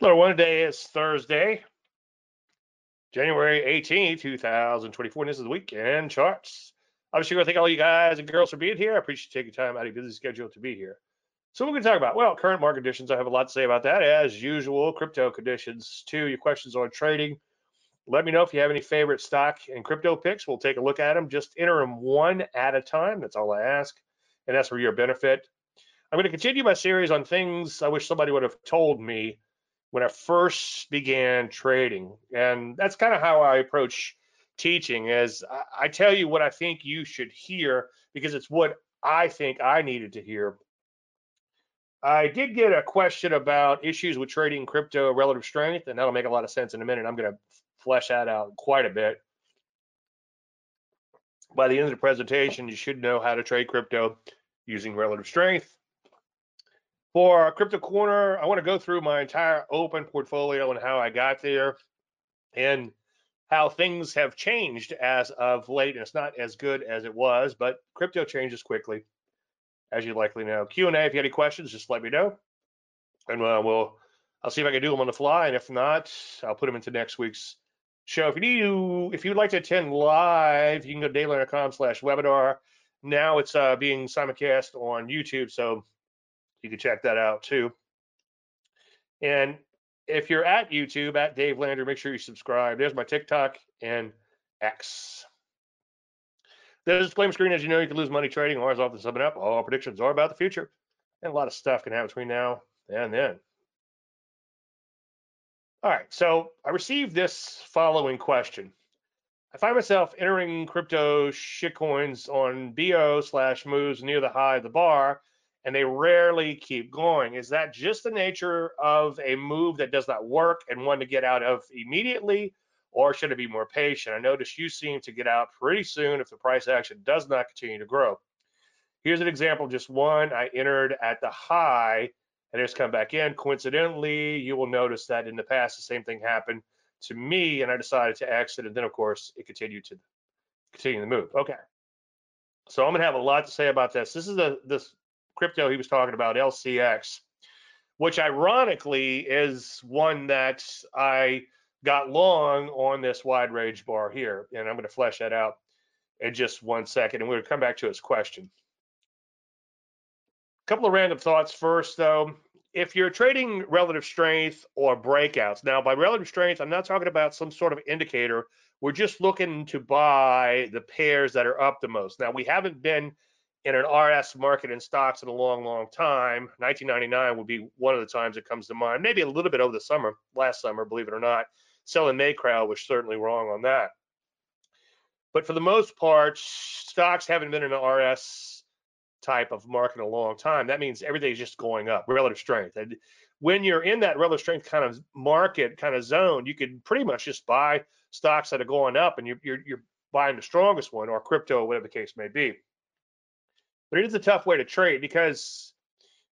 Hello, one day is Thursday, January 18, 2024. And this is the Week In Charts. Obviously, I want to thank all you guys and girls for being here. I appreciate you taking time out of your busy schedule to be here. So, what we're going to talk about? Well, current market conditions. I have a lot to say about that, as usual. Crypto conditions, too. Your questions on trading. Let me know if you have any favorite stock and crypto picks. We'll take a look at them. Just enter them one at a time. That's all I ask. And that's for your benefit. I'm going to continue my series on things I wish somebody would have told me when I first began trading. And that's kind of how I approach teaching is I tell you what I think you should hear because it's what I think I needed to hear. I did get a question about issues with trading crypto relative strength, and that'll make a lot of sense in a minute. I'm going to flesh that out quite a bit. By the end of the presentation, you should know how to trade crypto using relative strength. For Crypto Corner, I want to go through my entire open portfolio and how I got there and how things have changed as of late. And it's not as good as it was, but crypto changes quickly, as you likely know. Q&A, if you have any questions, just let me know. And uh, we'll, I'll see if I can do them on the fly. And if not, I'll put them into next week's show. If you need to, if you'd like to attend live, you can go to davelandry.com slash webinar. Now it's uh, being simulcast on YouTube. So you can check that out too. And if you're at YouTube at Dave Landry, make sure you subscribe. There's my TikTok and X. The disclaimer screen, as you know, you can lose money trading. or as often summing up. All predictions are about the future, and a lot of stuff can happen between now and then. All right, so I received this following question. I find myself entering crypto shitcoins on BO slash moves near the high of the bar and they rarely keep going. Is that just the nature of a move that does not work and one to get out of immediately, or should it be more patient? I notice you seem to get out pretty soon if the price action does not continue to grow. Here's an example, just one. I entered at the high and it's come back in. Coincidentally, you will notice that in the past, the same thing happened to me and I decided to exit. And then of course it continued to continue the move. Okay. So I'm gonna have a lot to say about this. This is the this crypto he was talking about, LCX, which ironically is one that I got long on this wide range bar here. And I'm going to flesh that out in just one second. And we're going to come back to his question. A couple of random thoughts first, though. If you're trading relative strength or breakouts, now by relative strength, I'm not talking about some sort of indicator. We're just looking to buy the pairs that are up the most. Now, we haven't been in an RS market in stocks in a long, long time. 1999 would be one of the times it comes to mind. Maybe a little bit over the summer, last summer, believe it or not. Selling May crowd was certainly wrong on that. But for the most part, stocks haven't been in an RS type of market in a long time. That means everything's just going up, relative strength. And when you're in that relative strength kind of market, kind of zone, you can pretty much just buy stocks that are going up and you're, you're, you're buying the strongest one or crypto, whatever the case may be. But it is a tough way to trade because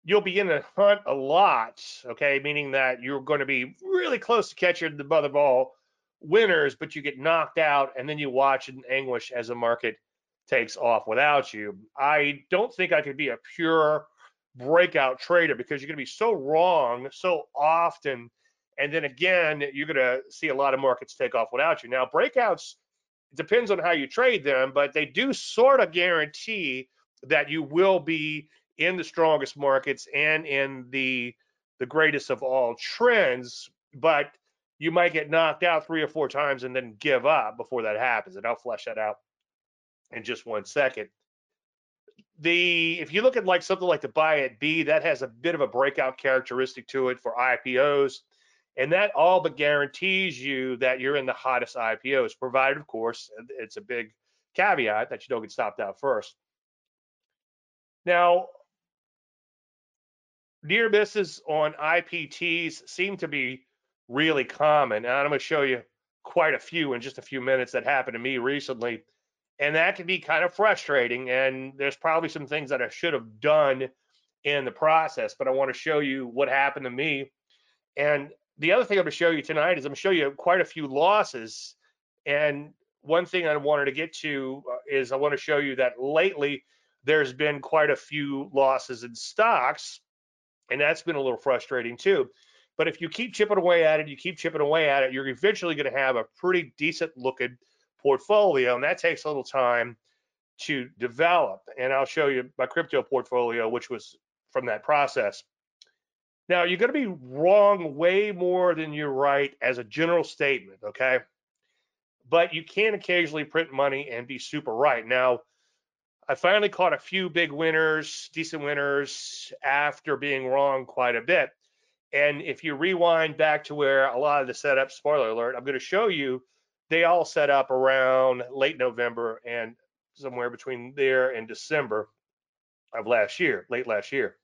you'll begin to hunt a lot, okay, meaning that you're going to be really close to catching the mother ball winners, but you get knocked out and then you watch in anguish as the market takes off without you. I don't think I could be a pure breakout trader because you're going to be so wrong so often. And then again, you're going to see a lot of markets take off without you. Now, breakouts, depends on how you trade them, but they do sort of guarantee that you will be in the strongest markets and in the the greatest of all trends, but you might get knocked out three or four times and then give up before that happens. And I'll flesh that out in just one second. The if you look at like something like the buy at B, that has a bit of a breakout characteristic to it for IPOs. And that all but guarantees you that you're in the hottest IPOs, provided, of course, it's a big caveat that you don't get stopped out first. Now, near misses on IPTs seem to be really common. And I'm going to show you quite a few in just a few minutes that happened to me recently. And that can be kind of frustrating. And there's probably some things that I should have done in the process, but I want to show you what happened to me. And the other thing I'm going to show you tonight is I'm going to show you quite a few losses. And one thing I wanted to get to uh, is I want to show you that lately there's been quite a few losses in stocks, and that's been a little frustrating too. But if you keep chipping away at it, you keep chipping away at it, you're eventually going to have a pretty decent looking portfolio, and that takes a little time to develop. And I'll show you my crypto portfolio, which was from that process. Now, you're going to be wrong way more than you're right as a general statement, okay? But you can occasionally print money and be super right. Now, I finally caught a few big winners, decent winners, after being wrong quite a bit. And if you rewind back to where a lot of the setup, spoiler alert, I'm going to show you, they all set up around late November and somewhere between there and December of last year, late last year.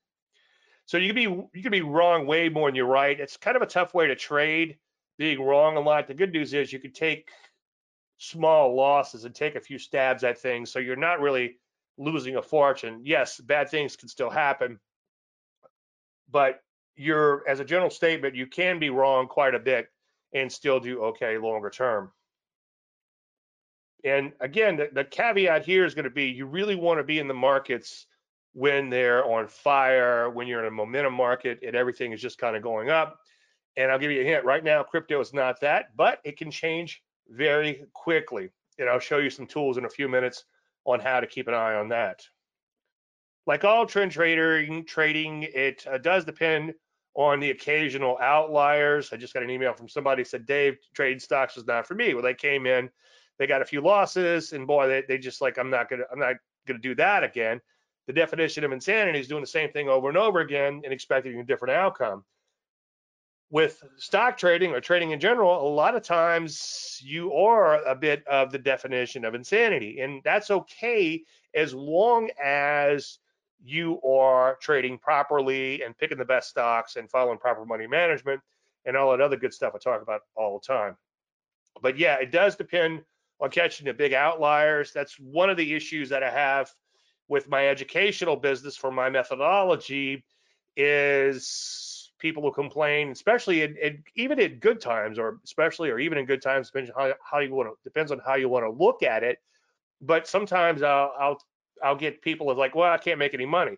So you can be you can be wrong way more than you're right. It's kind of a tough way to trade, being wrong a lot. The good news is you can take small losses and take a few stabs at things, so you're not really losing a fortune. Yes, bad things can still happen, but you're as a general statement, you can be wrong quite a bit and still do okay longer term. And again, the, the caveat here is going to be you really want to be in the markets when they're on fire, when you're in a momentum market and everything is just kind of going up. And I'll give you a hint right now, crypto is not that, but it can change very quickly. And I'll show you some tools in a few minutes on how to keep an eye on that. Like all trend trading, trading, it uh, does depend on the occasional outliers. I just got an email from somebody said, Dave, trading stocks is not for me. Well, they came in, they got a few losses, and boy, they, they just like, I'm not gonna, I'm not gonna do that again. The definition of insanity is doing the same thing over and over again and expecting a different outcome. With stock trading or trading in general, a lot of times you are a bit of the definition of insanity, and that's okay as long as you are trading properly and picking the best stocks and following proper money management and all that other good stuff I talk about all the time. But yeah, it does depend on catching the big outliers. That's one of the issues that I have with my educational business for my methodology is people will complain, especially in, in, even in good times, or especially or even in good times, depends on how, how you want to depends on how you want to look at it. But sometimes I'll, I'll I'll get people of like, well, I can't make any money.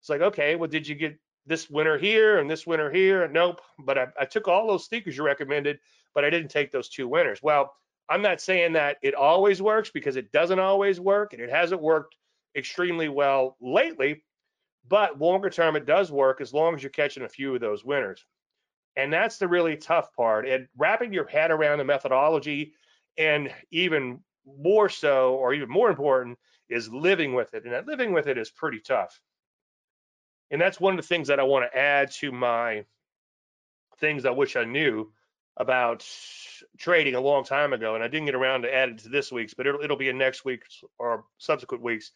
It's like, okay, well, did you get this winner here and this winner here? Nope. But I, I took all those sneakers you recommended, but I didn't take those two winners. Well, I'm not saying that it always works because it doesn't always work and it hasn't worked extremely well lately, but longer term it does work as long as you're catching a few of those winners. And that's the really tough part. And wrapping your head around the methodology and even more so, or even more important, is living with it. And that living with it is pretty tough. And that's one of the things that I want to add to my things I wish I knew about trading a long time ago. And I didn't get around to add it to this week's, but it'll, it'll be in next week's or subsequent weeks,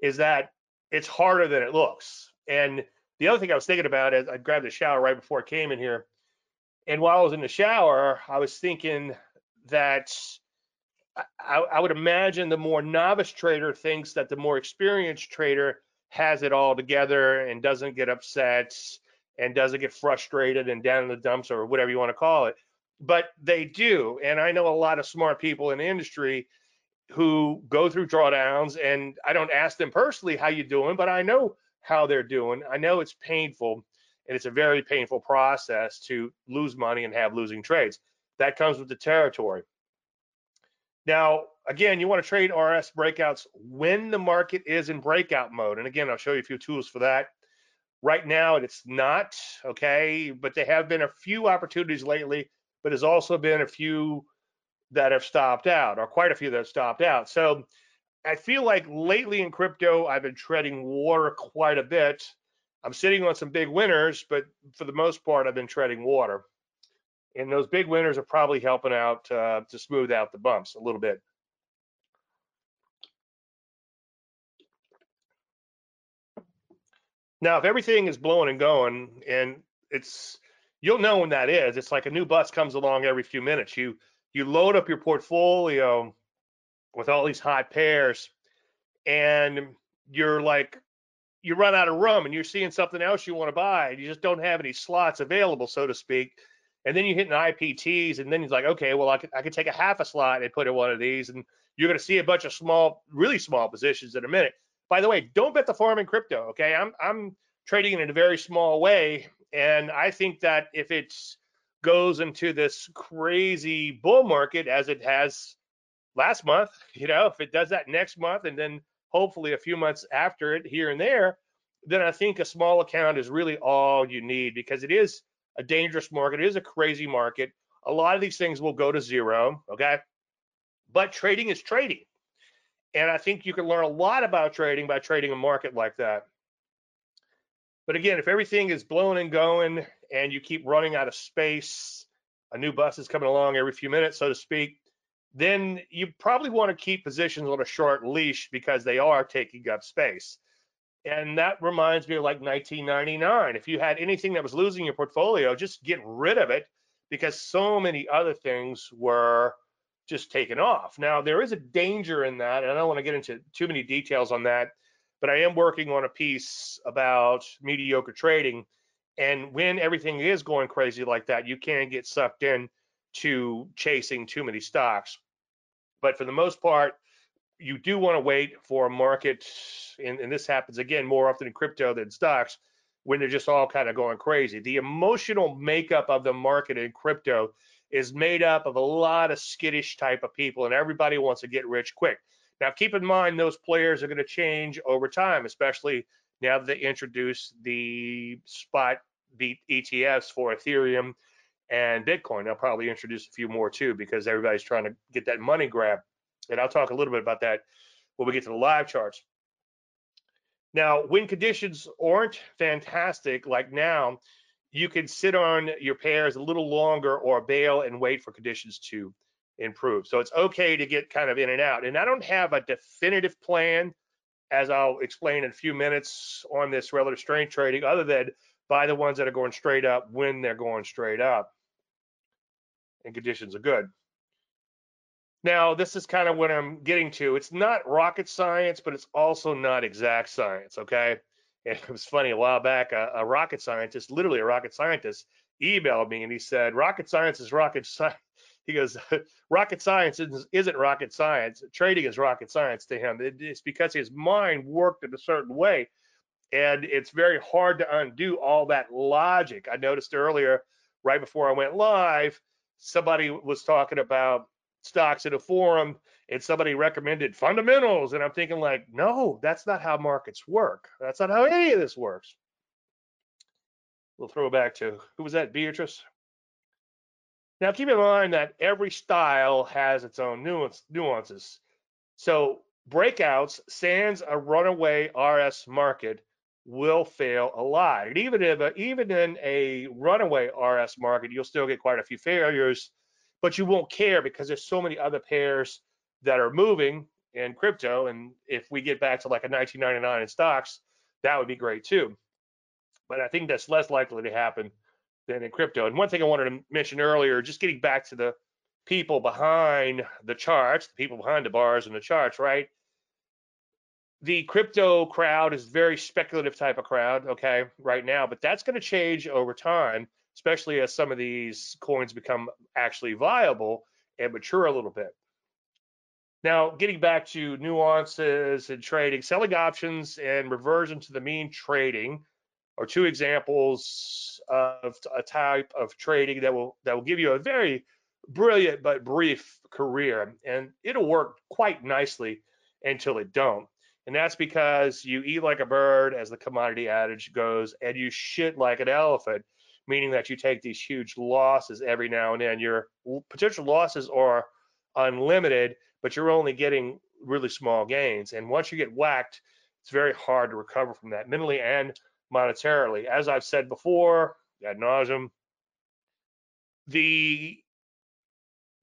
is that it's harder than it looks. And the other thing I was thinking about is I grabbed a shower right before I came in here. And while I was in the shower, I was thinking that I, I, would imagine the more novice trader thinks that the more experienced trader has it all together and doesn't get upset and doesn't get frustrated and down in the dumps or whatever you want to call it. But they do. And I know a lot of smart people in the industry who go through drawdowns and I don't ask them personally how you doing, but I know how they're doing. I know it's painful and it's a very painful process to lose money and have losing trades. That comes with the territory. Now, again, you want to trade RS breakouts when the market is in breakout mode. And again, I'll show you a few tools for that. Right now, it's not, okay, but there have been a few opportunities lately, but there's also been a few that have stopped out, or quite a few that have stopped out. So I feel like lately in crypto, I've been treading water quite a bit. I'm sitting on some big winners, but for the most part, I've been treading water and those big winners are probably helping out uh, to smooth out the bumps a little bit. Now, if everything is blowing and going, and it's you'll know when that is. It's like a new bus comes along every few minutes. You you load up your portfolio with all these hot pairs, and you're like you run out of room, and you're seeing something else you want to buy, and you just don't have any slots available, so to speak and then you hit an IPTs, and then he's like, okay, well, I could I could take a half a slot and put in one of these, and you're going to see a bunch of small, really small positions in a minute. By the way, don't bet the farm in crypto. Okay, I'm I'm trading in a very small way, And I think that if it goes into this crazy bull market as it has last month, you know, if it does that next month and then hopefully a few months after it here and there, then I think a small account is really all you need because it is a dangerous market. It is a crazy market. A lot of these things will go to zero, okay? But trading is trading. And I think you can learn a lot about trading by trading a market like that. But again, if everything is blowing and going and you keep running out of space, a new bus is coming along every few minutes, so to speak, then you probably want to keep positions on a short leash because they are taking up space. And that reminds me of like 1999. If you had anything that was losing your portfolio, just get rid of it because so many other things were just taken off. Now, there is a danger in that, and I don't want to get into too many details on that, but I am working on a piece about mediocre trading. And when everything is going crazy like that, you can get sucked in to chasing too many stocks. But for the most part, you do want to wait for a market, and, and this happens again more often in crypto than stocks, when they're just all kind of going crazy. The emotional makeup of the market in crypto is made up of a lot of skittish type of people, and everybody wants to get rich quick. Now, keep in mind those players are going to change over time, especially now that they introduce the spot beat ETFs for Ethereum and Bitcoin. They'll probably introduce a few more too because everybody's trying to get that money grab. And I'll talk a little bit about that when we get to the live charts. Now, when conditions aren't fantastic, like now, you can sit on your pairs a little longer or bail and wait for conditions to improve. So it's okay to get kind of in and out. And I don't have a definitive plan, as I'll explain in a few minutes on this relative strength trading, other than buy the ones that are going straight up when they're going straight up and conditions are good. Now, this is kind of what I'm getting to. It's not rocket science, but it's also not exact science, okay? It was funny, a while back, a, a rocket scientist, literally a rocket scientist, emailed me and he said, rocket science is rocket science. He goes, rocket science isn't, isn't rocket science. Trading is rocket science to him. It, it's because his mind worked in a certain way. And it's very hard to undo all that logic. I noticed earlier, right before I went live, somebody was talking about stocks in a forum and somebody recommended fundamentals and i'm thinking like no that's not how markets work that's not how any of this works we'll throw back to who was that beatrice now keep in mind that every style has its own nuance, nuances so breakouts sans a runaway rs market will fail a lot and even if even in a runaway rs market you'll still get quite a few failures but you won't care because there's so many other pairs that are moving in crypto. And if we get back to like a 1999 in stocks, that would be great too. But I think that's less likely to happen than in crypto. And one thing I wanted to mention earlier, just getting back to the people behind the charts, the people behind the bars and the charts, right? The crypto crowd is very speculative type of crowd, okay, right now, but that's going to change over time especially as some of these coins become actually viable and mature a little bit. Now, getting back to nuances and trading, selling options and reversion to the mean trading are two examples of a type of trading that will that will give you a very brilliant but brief career, and it'll work quite nicely until it don't. And that's because you eat like a bird, as the commodity adage goes, and you shit like an elephant meaning that you take these huge losses every now and then. Your potential losses are unlimited, but you're only getting really small gains. And once you get whacked, it's very hard to recover from that mentally and monetarily. As I've said before, ad nauseum, the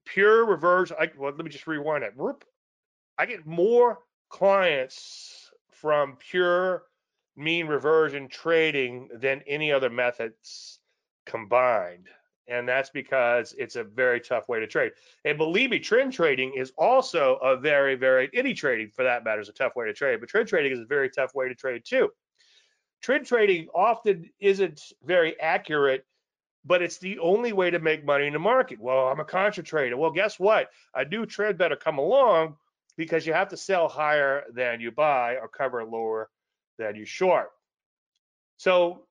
pure reverse, I, well, let me just rewind it. I get more clients from pure mean reversion trading than any other methods combined. And that's because it's a very tough way to trade. And believe me, trend trading is also a very, very, any trading for that matter is a tough way to trade, but trend trading is a very tough way to trade too. Trend trading often isn't very accurate, but it's the only way to make money in the market. Well, I'm a contra trader. Well, guess what? A new trend better come along because you have to sell higher than you buy or cover lower than you short. So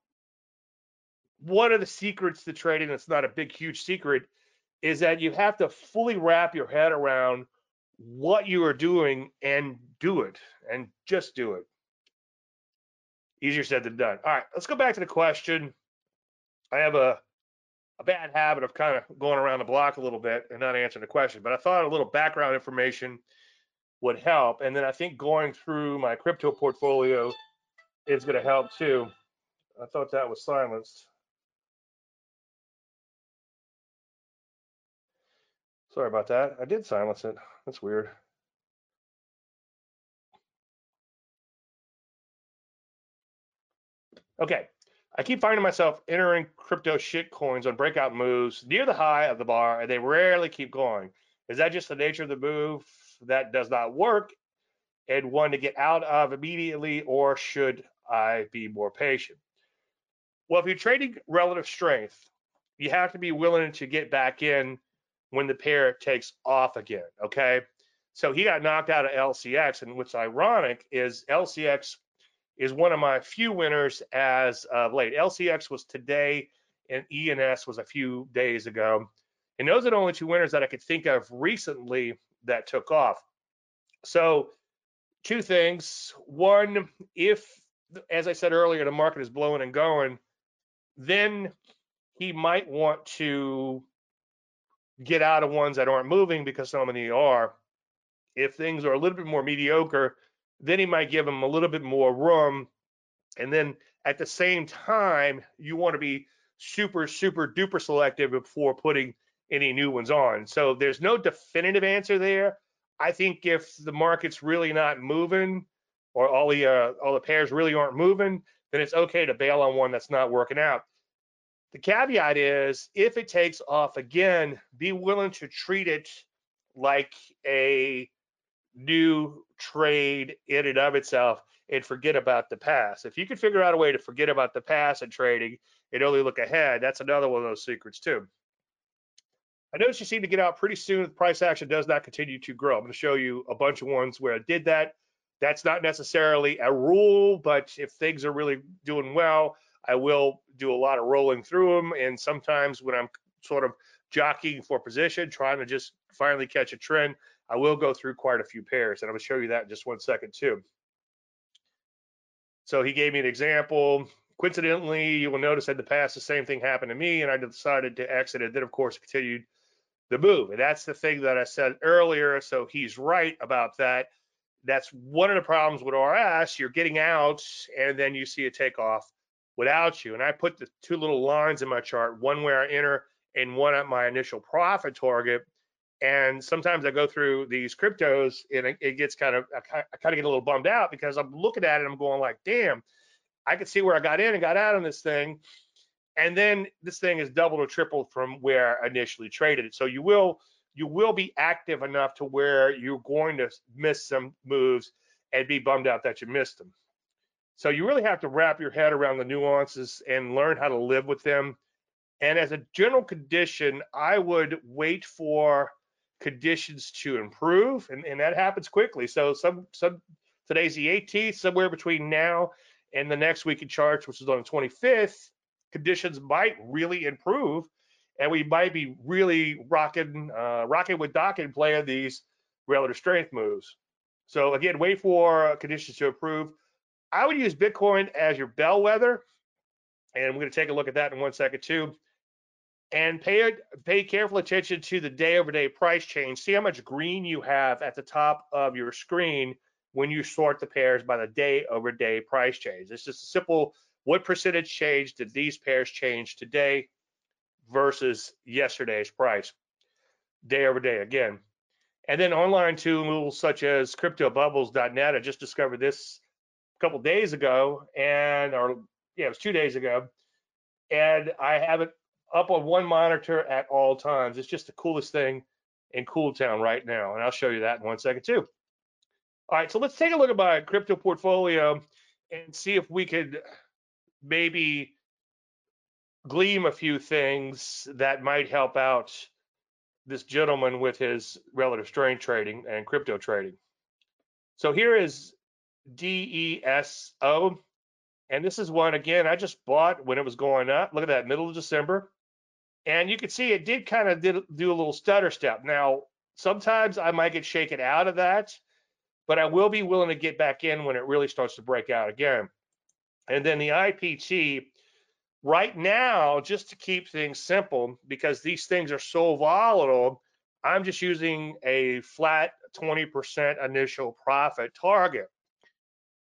one of the secrets to trading that's not a big, huge secret is that you have to fully wrap your head around what you are doing and do it and just do it. Easier said than done. All right, let's go back to the question. I have a a bad habit of kind of going around the block a little bit and not answering the question, but I thought a little background information would help. And then I think going through my crypto portfolio is going to help too. I thought that was silenced. Sorry about that. I did silence it. That's weird. Okay. I keep finding myself entering crypto shit coins on breakout moves near the high of the bar, and they rarely keep going. Is that just the nature of the move that does not work and one to get out of immediately, or should I be more patient? Well, if you're trading relative strength, you have to be willing to get back in when the pair takes off again. Okay. So he got knocked out of LCX, and what's ironic is LCX is one of my few winners as of late. LCX was today, and ENS was a few days ago. And those are the only two winners that I could think of recently that took off. So, two things. One, if, as I said earlier, the market is blowing and going, then he might want to get out of ones that aren't moving because so many are. If things are a little bit more mediocre, then he might give them a little bit more room. And then at the same time, you want to be super, super duper selective before putting any new ones on. So there's no definitive answer there. I think if the market's really not moving or all the uh, all the pairs really aren't moving, then it's okay to bail on one that's not working out. The caveat is if it takes off again, be willing to treat it like a new trade in and of itself and forget about the past. If you can figure out a way to forget about the past and trading and only look ahead, that's another one of those secrets too. I noticed you seem to get out pretty soon. The price action does not continue to grow. I'm going to show you a bunch of ones where I did that. That's not necessarily a rule, but if things are really doing well, I will do a lot of rolling through them. And sometimes when I'm sort of jockeying for position, trying to just finally catch a trend, I will go through quite a few pairs. And I'm going to show you that in just one second too. So he gave me an example. Coincidentally, you will notice in the past the same thing happened to me, and I decided to exit. And then, of course, continued the move. And that's the thing that I said earlier. So he's right about that. That's one of the problems with RS. You're getting out and then you see a takeoff without you. And I put the two little lines in my chart, one where I enter and one at my initial profit target. And sometimes I go through these cryptos and it, gets kind of, I, kind of get a little bummed out because I'm looking at it and I'm going like, damn, I could see where I got in and got out on this thing and then this thing is doubled or tripled from where I initially traded it. So you will you will be active enough to where you're going to miss some moves and be bummed out that you missed them. So you really have to wrap your head around the nuances and learn how to live with them. And as a general condition, I would wait for conditions to improve, and, and that happens quickly. So some some today's the 18th, somewhere between now and the next week in charts, which is on the 25th, conditions might really improve, and we might be really rocking, uh, rocking with Dokken playing these relative strength moves. So again, wait for conditions to improve. I would use Bitcoin as your bellwether, and we're going to take a look at that in one second too. And pay pay careful attention to the day over day price change. See how much green you have at the top of your screen when you sort the pairs by the day over day price change. It's just a simple what percentage change did these pairs change today versus yesterday's price, day over day again? And then online tools such as cryptobubbles.net. I just discovered this a couple days ago, and or yeah, it was two days ago, and I have it up on one monitor at all times. It's just the coolest thing in Cool Town right now, and I'll show you that in one second too. All right, so let's take a look at my crypto portfolio and see if we could maybe gleam a few things that might help out this gentleman with his relative strength trading and crypto trading. So here is DESO, And this is one, again, I just bought when it was going up. Look at that, middle of December. And you can see it did kind of did, do a little stutter step. Now, sometimes I might get shaken out of that, but I will be willing to get back in when it really starts to break out again. And then the IPT, right now, just to keep things simple, because these things are so volatile, I'm just using a flat 20% initial profit target.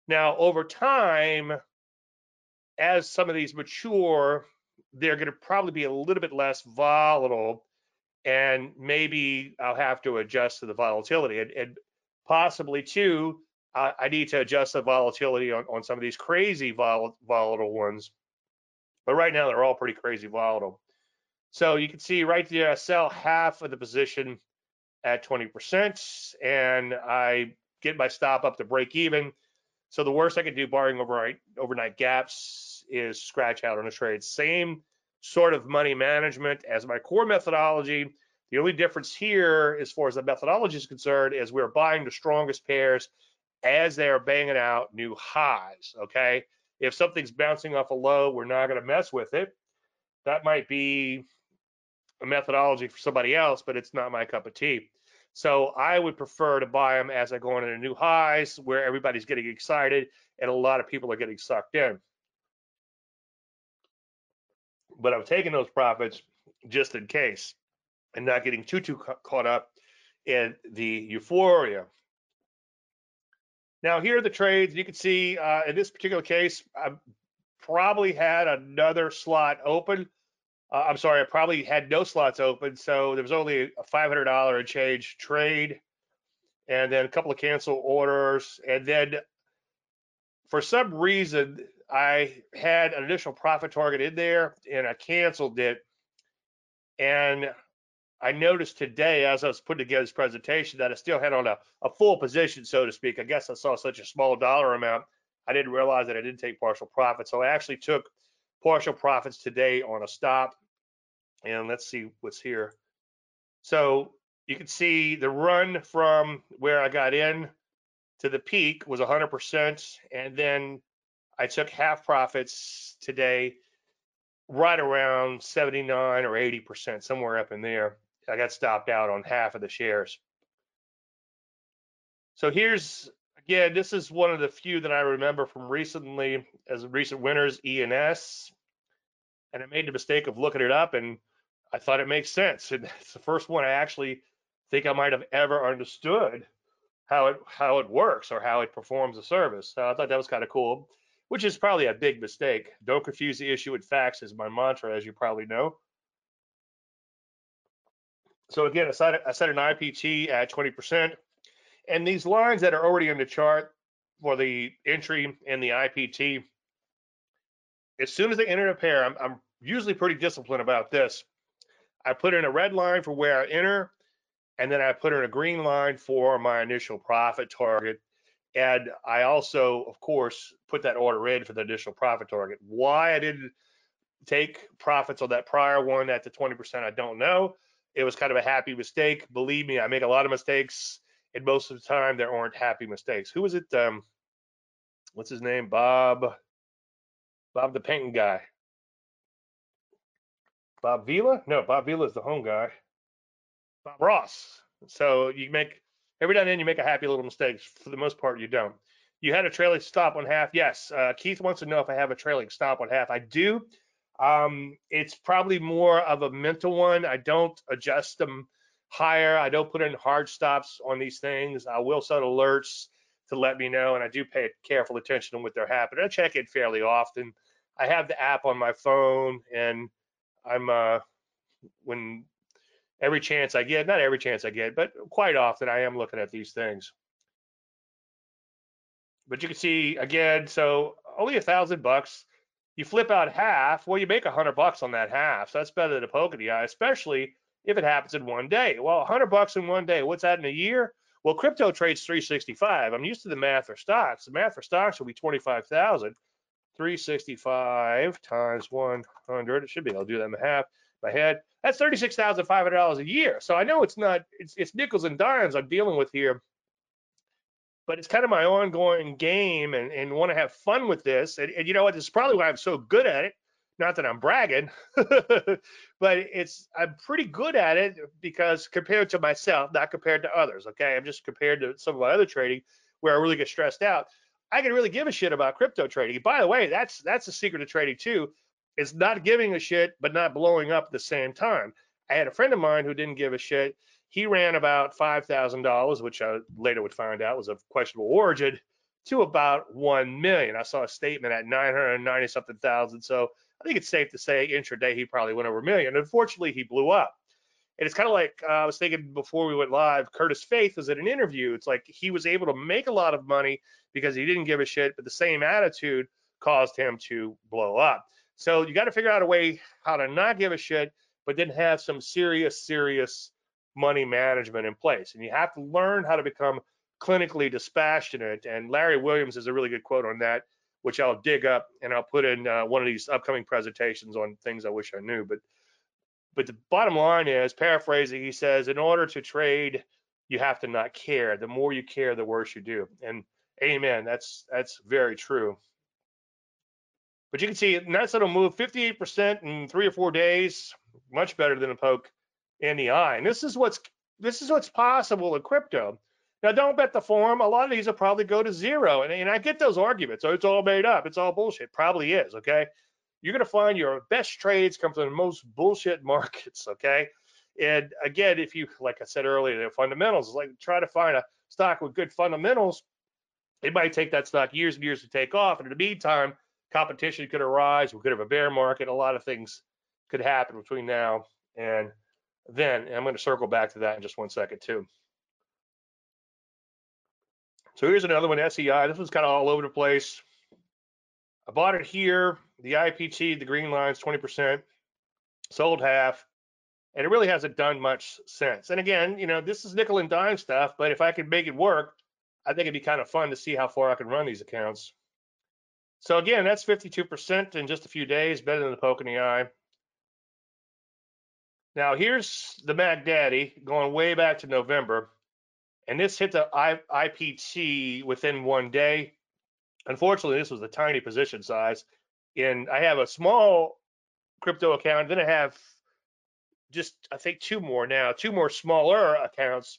Now, over time, as some of these mature, they're going to probably be a little bit less volatile, and maybe I'll have to adjust to the volatility. And, and possibly, too, I, I, need to adjust the volatility on, on some of these crazy vol volatile ones. But right now, they're all pretty crazy volatile. So you can see right there, I sell half of the position at 20%, and I get my stop up to break even. So the worst I could do, barring overnight overnight gaps, is scratch out on a trade. Same sort of money management as my core methodology. The only difference here, as far as the methodology is concerned, is we're buying the strongest pairs as they are banging out new highs. Okay. If something's bouncing off a low, we're not going to mess with it. That might be a methodology for somebody else, but it's not my cup of tea. So I would prefer to buy them as I go into new highs where everybody's getting excited and a lot of people are getting sucked in. But I'm taking those profits just in case and not getting too too caught up in the euphoria. Now here are the trades. You can see uh, in this particular case, I probably had another slot open uh, I'm sorry, I probably had no slots open, so there was only a $500 and change trade, and then a couple of cancel orders, and then for some reason I had an additional profit target in there, and I canceled it, and I noticed today as I was putting together this presentation that I still had on a, a full position, so to speak. I guess I saw such a small dollar amount, I didn't realize that I didn't take partial profit, so I actually took partial profits today on a stop. And let's see what's here. So you can see the run from where I got in to the peak was 100%. And then I took half profits today, right around 79 or 80%, somewhere up in there. I got stopped out on half of the shares. So here's again, this is one of the few that I remember from recently as recent winners, ENS and I made the mistake of looking it up and I thought it makes sense. And it's the first one I actually think I might have ever understood how it how it works or how it performs a service. So I thought that was kind of cool, which is probably a big mistake. Don't confuse the issue with facts is my mantra, as you probably know. So again, I set, I set an IPT at 20%. And these lines that are already in the chart for the entry and the IPT, as soon as they enter a pair, I'm, I'm usually pretty disciplined about this. I put in a red line for where I enter, and then I put in a green line for my initial profit target. And I also, of course, put that order in for the initial profit target. Why I didn't take profits on that prior one at the 20%, I don't know. It was kind of a happy mistake. Believe me, I make a lot of mistakes, and most of the time there aren't happy mistakes. Who was it? Um, what's his name? Bob. Bob the painting guy. Bob Vila? No, Bob Vila is the home guy. Bob Ross. So you make every now and then you make a happy little mistake. For the most part, you don't. You had a trailing stop on half. Yes. Uh, Keith wants to know if I have a trailing stop on half. I do. Um, it's probably more of a mental one. I don't adjust them higher. I don't put in hard stops on these things. I will set alerts to let me know, and I do pay careful attention to what they're happening. I check it fairly often. I have the app on my phone, and I'm uh, when every chance I get, not every chance I get, but quite often I am looking at these things. But you can see again, so only a thousand bucks. You flip out half, well, you make a hundred bucks on that half. So that's better than a poke in the eye, especially if it happens in one day. Well, a hundred bucks in one day, what's that in a year? Well, crypto trades 365. I'm used to the math for stocks. The math for stocks will be 25,000. 365 times 100. It should be to do that in half. My head. That's $36,500 a year. So I know it's not. It's it's nickels and dimes I'm dealing with here. but it's kind of my ongoing game and, and want to have fun with this. And, and you know what? This is probably why I'm so good at it. Not that I'm bragging, but it's I'm pretty good at it because compared to myself, not compared to others. Okay, I'm just compared to some of my other trading where I really get stressed out. I can really give a shit about crypto trading. By the way, that's that's the secret of trading too. It's not giving a shit, but not blowing up at the same time. I had a friend of mine who didn't give a shit. He ran about five thousand dollars, which I later would find out was of questionable origin, to about one million. I saw a statement at nine hundred ninety something thousand. So I think it's safe to say intraday he probably went over a million. Unfortunately, he blew up. And it's kind of like uh, I was thinking before we went live. Curtis Faith was at an interview. It's like he was able to make a lot of money because he didn't give a shit, but the same attitude caused him to blow up. So you got to figure out a way how to not give a shit, but then have some serious, serious money management in place. And you have to learn how to become clinically dispassionate. And Larry Williams has a really good quote on that, which I'll dig up and I'll put in uh, one of these upcoming presentations on things I wish I knew. But but the bottom line is, paraphrasing, he says, in order to trade, you have to not care. The more you care, the worse you do. And amen. That's that's very true. But you can see NASDAQ will move 58% in three or four days, much better than a poke in the eye. And this is what's this is what's possible in crypto. Now, don't bet the farm. A lot of these will probably go to zero. And, and I get those arguments. Oh, it's all made up. It's all bullshit. Probably is. Okay. You're to find your best trades come from the most bullshit markets. Okay. And again, if you, like I said earlier, the fundamentals, like try to find a stock with good fundamentals. It might take that stock years and years to take off. And in the meantime, competition could arise. We could have a bear market. A lot of things could happen between now and then. And I'm going to circle back to that in just one second, too. So here's another one, SEI. This was kind of all over the place. I bought it here. The IPT, the green line's 20%, sold half, and it really hasn't done much since. And again, you know, this is nickel and dime stuff, but if I could make it work, I think it'd be kind of fun to see how far I can run these accounts. So again, that's 52% in just a few days, better than the poke in the eye. Now here's the Mac Daddy going way back to November and this hit the IPT within one day. Unfortunately, this was a tiny position size. And I have a small crypto account, then I have just I think two more now, two more smaller accounts.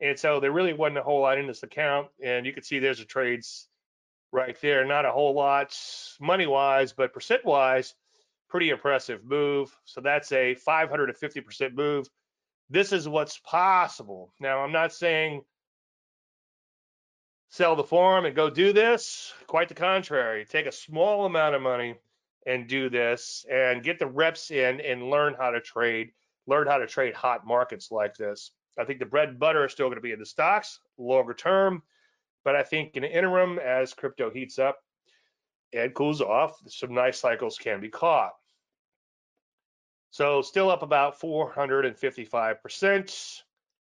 And so there really wasn't a whole lot in this account. And you can see there's the trades right there. Not a whole lot money wise, but percent wise, pretty impressive move. So that's a 550% move this is what's possible. Now, I'm not saying sell the farm and go do this. Quite the contrary. Take a small amount of money and do this and get the reps in and learn how to trade, learn how to trade hot markets like this. I think the bread and butter is still going to be in the stocks longer term, but I think in the interim, as crypto heats up and cools off, some nice cycles can be caught. So still up about 455%.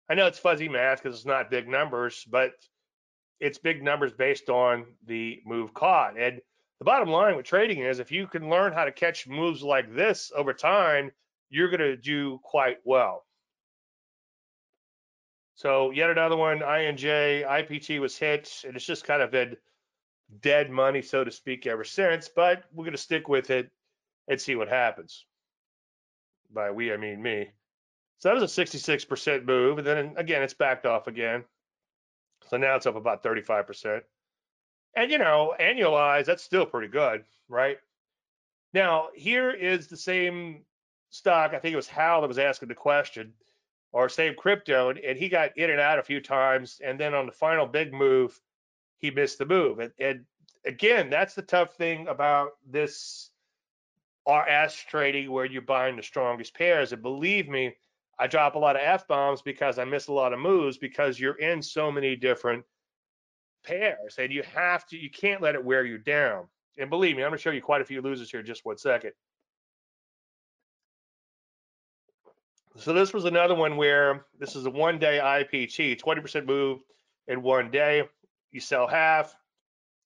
I know it's fuzzy math because it's not big numbers, but it's big numbers based on the move caught. And the bottom line with trading is if you can learn how to catch moves like this over time, you're going to do quite well. So yet another one, INJ, IPT was hit, and it's just kind of been dead money, so to speak, ever since. But we're going to stick with it and see what happens by we I mean me. So that was a 66% move, and then again it's backed off again. So now it's up about 35%. And you know, annualized, that's still pretty good, right? Now, here is the same stock. I think it was Hal that was asking the question, or save crypto, and, and he got in and out a few times. And then on the final big move, he missed the move. And, and again, that's the tough thing about this RS trading where you're buying the strongest pairs. And believe me, I drop a lot of F bombs because I miss a lot of moves because you're in so many different pairs and you have to, you can't let it wear you down. And believe me, I'm going to show you quite a few losers here in just one second. So this was another one where this is a one day IPT, 20% move in one day. You sell half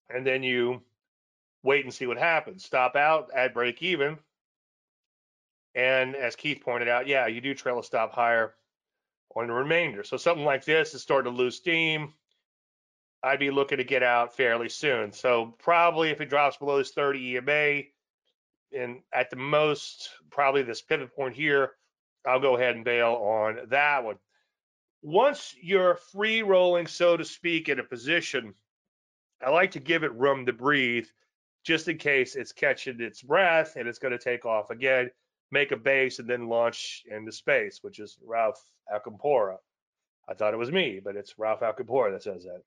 and then you wait and see what happens. Stop out at break even. And as Keith pointed out, yeah, you do trail a stop higher on the remainder. So something like this is starting to lose steam. I'd be looking to get out fairly soon. So probably if it drops below this 30 EMA, and at the most, probably this pivot point here, I'll go ahead and bail on that one. Once you're free rolling, so to speak, in a position, I like to give it room to breathe just in case it's catching its breath and it's going to take off again, make a base, and then launch into space, which is Ralph Acampora. I thought it was me, but it's Ralph Acampora that says that.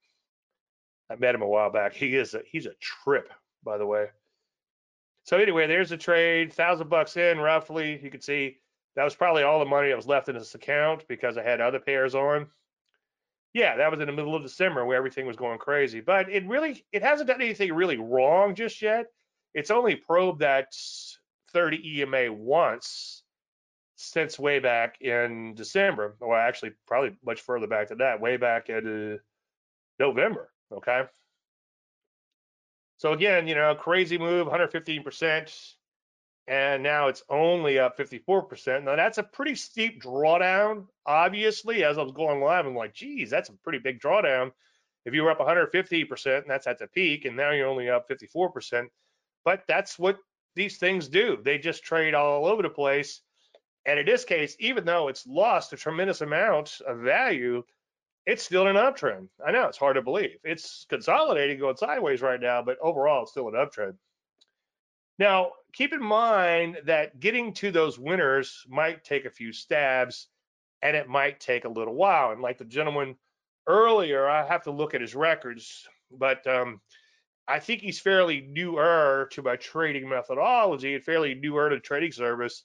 I met him a while back. He is a, he's a trip, by the way. So anyway, there's a trade, thousand bucks in roughly. You can see that was probably all the money that was left in this account because I had other pairs on. Yeah, that was in the middle of December where everything was going crazy. But it really it hasn't done anything really wrong just yet. It's only probed that 30 EMA once since way back in December, or actually probably much further back than that, way back in uh, November. Okay. So again, you know, crazy move, 115%, and now it's only up 54%. Now that's a pretty steep drawdown. Obviously, as I was going live, I'm like, geez, that's a pretty big drawdown. If you were up 150%, and that's at the peak, and now you're only up 54%. But that's what these things do. They just trade all over the place. And in this case, even though it's lost a tremendous amount of value, it's still an uptrend. I know it's hard to believe. It's consolidating, going sideways right now, but overall, it's still an uptrend. Now, keep in mind that getting to those winners might take a few stabs and it might take a little while. And like the gentleman earlier, I have to look at his records, but um, I think he's fairly newer to my trading methodology and fairly newer to trading service.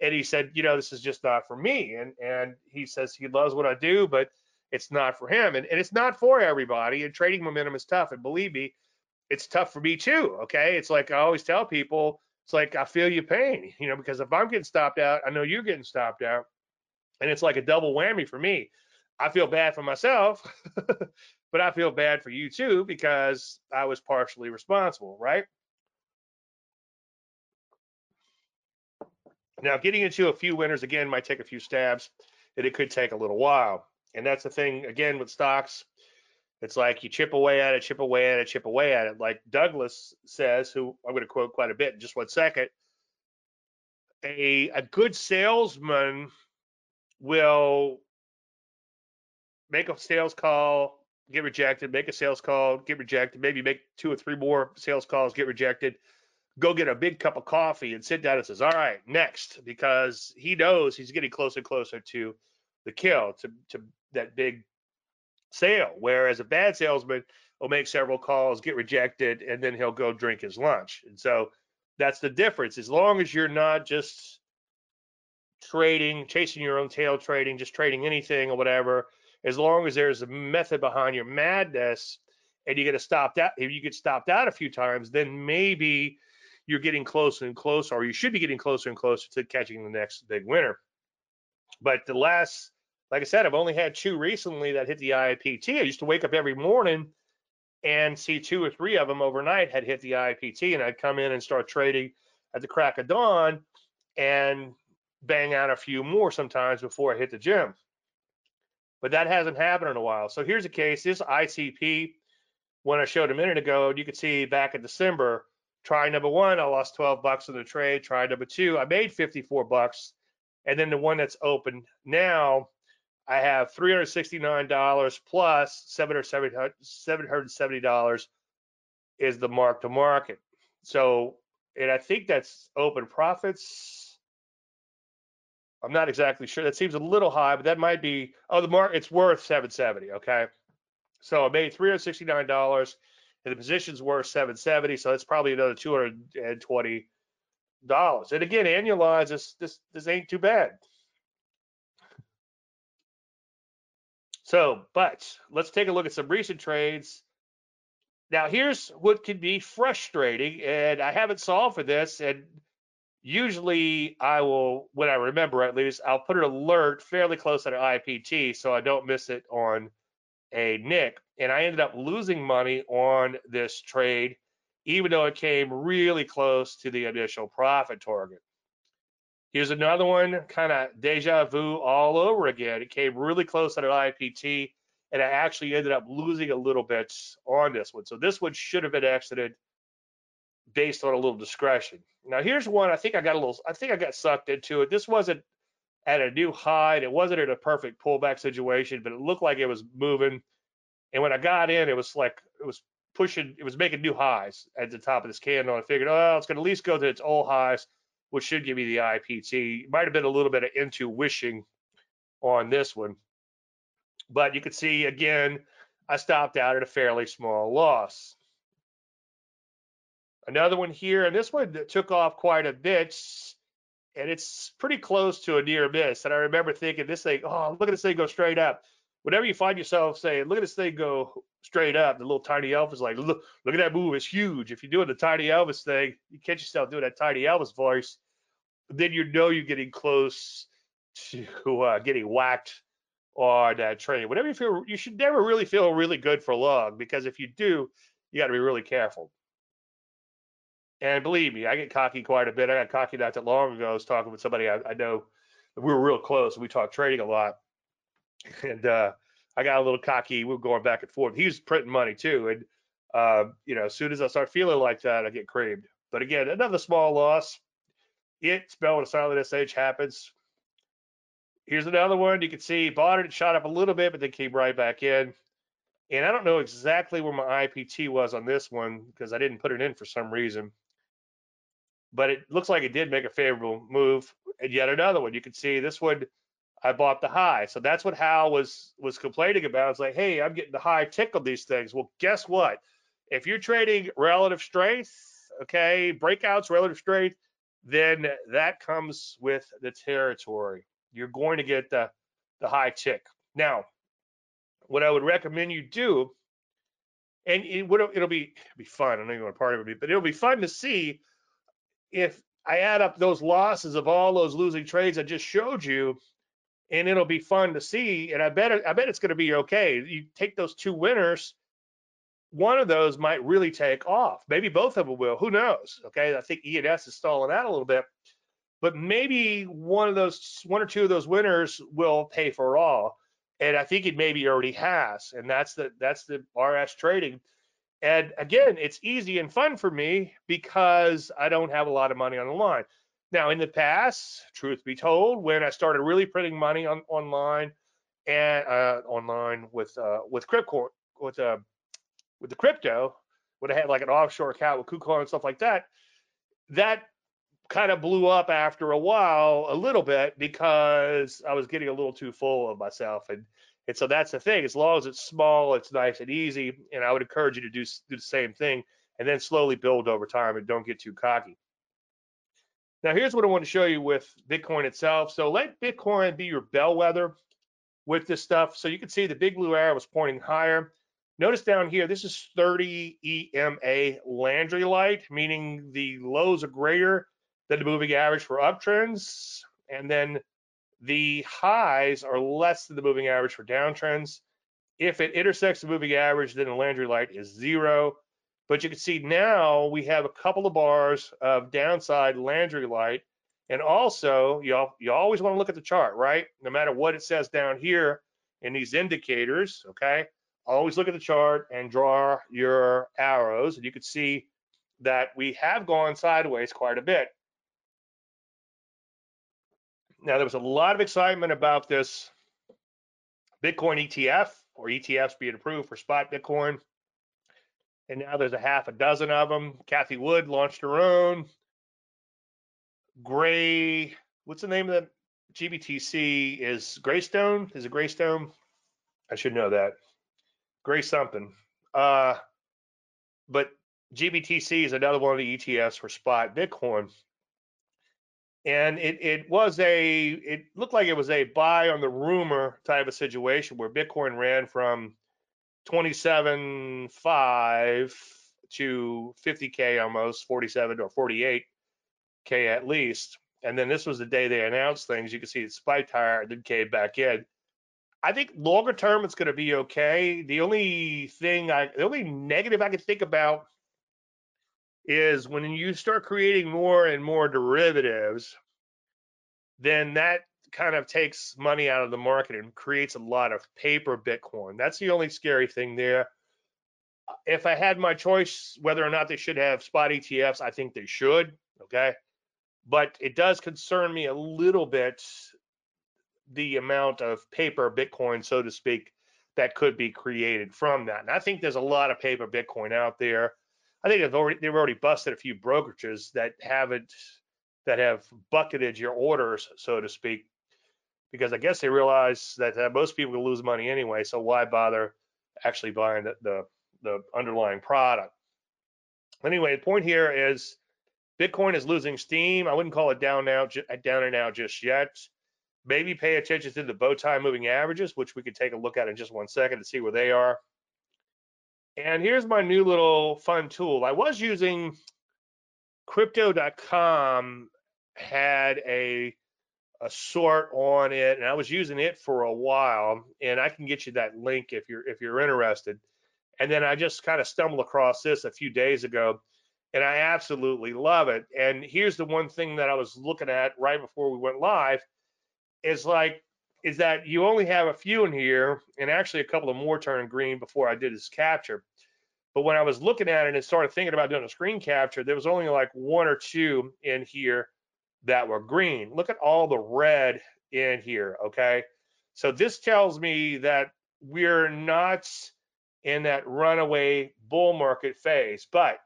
And he said, you know, this is just not for me. And and he says he loves what I do, but it's not for him. And, and it's not for everybody. And trading momentum is tough. And believe me, it's tough for me too. Okay. It's like I always tell people, it's like I feel your pain, you know, because if I'm getting stopped out, I know you're getting stopped out. And it's like a double whammy for me. I feel bad for myself, but I feel bad for you too because I was partially responsible, right? Now, getting into a few winners again might take a few stabs, and it could take a little while. And that's the thing again with stocks. It's like you chip away at it, chip away at it, chip away at it. Like Douglas says, who I'm going to quote quite a bit in just one second. A a good salesman will make a sales call, get rejected, make a sales call, get rejected, maybe make two or three more sales calls, get rejected, go get a big cup of coffee and sit down and says, All right, next, because he knows he's getting closer and closer to the kill, to, to that big sale. Whereas a bad salesman will make several calls, get rejected, and then he'll go drink his lunch. And so that's the difference. As long as you're not just trading, chasing your own tail trading, just trading anything or whatever, as long as there's a method behind your madness and you get stopped out, if you get stopped out a few times, then maybe you're getting closer and closer, or you should be getting closer and closer to catching the next big winner. But the last like I said, I've only had two recently that hit the IPT. I used to wake up every morning and see two or three of them overnight had hit the IPT, and I'd come in and start trading at the crack of dawn and bang out a few more sometimes before I hit the gym. But that hasn't happened in a while. So here's a case. This ICP, when I showed a minute ago, you could see back in December, try number one, I lost 12 bucks in the trade. Try number two, I made 54 bucks. And then the one that's open now, I have $369 plus $770 is the mark to market. So, and I think that's open profits. I'm not exactly sure. That seems a little high, but that might be, oh, the mark, it's worth 770. Okay. So I made $369 and the position's worth 770. So that's probably another $220. And again, annualized, this, this, this ain't too bad. So, but let's take a look at some recent trades. Now, here's what can be frustrating, and I haven't solved for this. And usually, I will, when I remember at least, I'll put an alert fairly close to an IPT so I don't miss it on a nick. And I ended up losing money on this trade, even though it came really close to the initial profit target. Here's another one, kind of deja vu all over again. It came really close at an IPT and I actually ended up losing a little bit on this one. So this one should have been exited based on a little discretion. Now here's one I think I got a little I think I got sucked into it. This wasn't at a new high. It wasn't in a perfect pullback situation, but it looked like it was moving. And when I got in, it was like it was pushing, it was making new highs at the top of this candle. I figured, oh, it's going to at least go to its old highs, which should give me the IPT. Might have been a little bit of intuition on this one. But you can see again, I stopped out at a fairly small loss. Another one here, and this one took off quite a bit, and it's pretty close to a near miss. And I remember thinking, this thing, oh, look at this thing go straight up. Whenever you find yourself saying, look at this thing go straight up, the little tiny Elvis like, look, look at that move, it's huge. If you're doing the tiny Elvis thing, you catch yourself doing that tiny Elvis voice, then you know you're getting close to uh, getting whacked on that train. Whatever you feel, you should never really feel really good for long because if you do, you got to be really careful. And believe me, I get cocky quite a bit. I got cocky not that long ago. I was talking with somebody I, I know. We were real close. We talked trading a lot, and uh, I got a little cocky. We were going back and forth. He was printing money too, and uh, you know, as soon as I start feeling like that, I get creamed. But again, another small loss. It spell when a silent SH happens. Here's another one. You can see bought it, it shot up a little bit, but then came right back in. And I don't know exactly where my IPT was on this one because I didn't put it in for some reason. But it looks like it did make a favorable move. And yet another one. You can see this one, I bought the high. So that's what Hal was was complaining about. It's like, hey, I'm getting the high tick on these things. Well, guess what? If you're trading relative strength, okay, breakouts, relative strength, then that comes with the territory you're going to get the, the high tick. Now, what I would recommend you do, and it would it'll be be fun. I know you want to party with me, but it'll be fun to see if I add up those losses of all those losing trades I just showed you, and it'll be fun to see. And I bet I bet it's going to be okay. You take those two winners, one of those might really take off. Maybe both of them will. Who knows? Okay, I think ENS is stalling out a little bit but maybe one of those one or two of those winners will pay for all and i think it maybe already has and that's the that's the rs trading and again it's easy and fun for me because i don't have a lot of money on the line now in the past truth be told when i started really printing money on online and uh, online with uh, with crypto with uh, with the crypto when i had like an offshore account with KuCoin and stuff like that that kind of blew up after a while a little bit because I was getting a little too full of myself and and so that's the thing as long as it's small it's nice and easy and I would encourage you to do do the same thing and then slowly build over time and don't get too cocky. Now here's what I want to show you with Bitcoin itself. So let Bitcoin be your bellwether with this stuff. So you can see the big blue arrow was pointing higher. Notice down here, this is 30 EMA Landry light, meaning the lows are greater than the moving average for uptrends, and then the highs are less than the moving average for downtrends. If it intersects the moving average, then the Landry light is zero. But you can see now we have a couple of bars of downside Landry light. And also, you you always want to look at the chart, right? No matter what it says down here in these indicators, okay? Always look at the chart and draw your arrows. And you can see that we have gone sideways quite a bit. Now, there was a lot of excitement about this Bitcoin ETF or ETFs being approved for spot Bitcoin. And now there's a half a dozen of them. Cathie Wood launched her own. Gray, what's the name of that? GBTC is Greystone. Is it Greystone? I should know that. Gray something. Uh, but GBTC is another one of the ETFs for spot Bitcoin. And it it was a it looked like it was a buy on the rumor type of situation where Bitcoin ran from 27.5 to 50k almost 47 or 48k at least. And then this was the day they announced things. You can see it spiked higher then came back in i think longer term it's going to be okay the only thing i the only negative i can think about is when you start creating more and more derivatives, then that kind of takes money out of the market and creates a lot of paper Bitcoin. That's the only scary thing there. If I had my choice whether or not they should have spot ETFs, I think they should. Okay. But it does concern me a little bit the amount of paper Bitcoin, so to speak, that could be created from that. And I think there's a lot of paper Bitcoin out there. I think they've already they've already busted a few brokerages that haven't that have bucketed your orders, so to speak, because I guess they realize that most people will lose money anyway. So why bother actually buying the, the the underlying product? Anyway, the point here is Bitcoin is losing steam. I wouldn't call it down now, down and out just yet. Maybe pay attention to the bow tie moving averages, which we could take a look at in just one second to see where they are. And here's my new little fun tool. I was using crypto.com had a a sort on it and I was using it for a while and I can get you that link if you're if you're interested. And then I just kind of stumbled across this a few days ago and I absolutely love it. And here's the one thing that I was looking at right before we went live is like is that you only have a few in here and actually a couple of more turned green before I did this capture. But when I was looking at it and started thinking about doing a screen capture, there was only like one or two in here that were green. Look at all the red in here, okay? So this tells me that we're not in that runaway bull market phase, but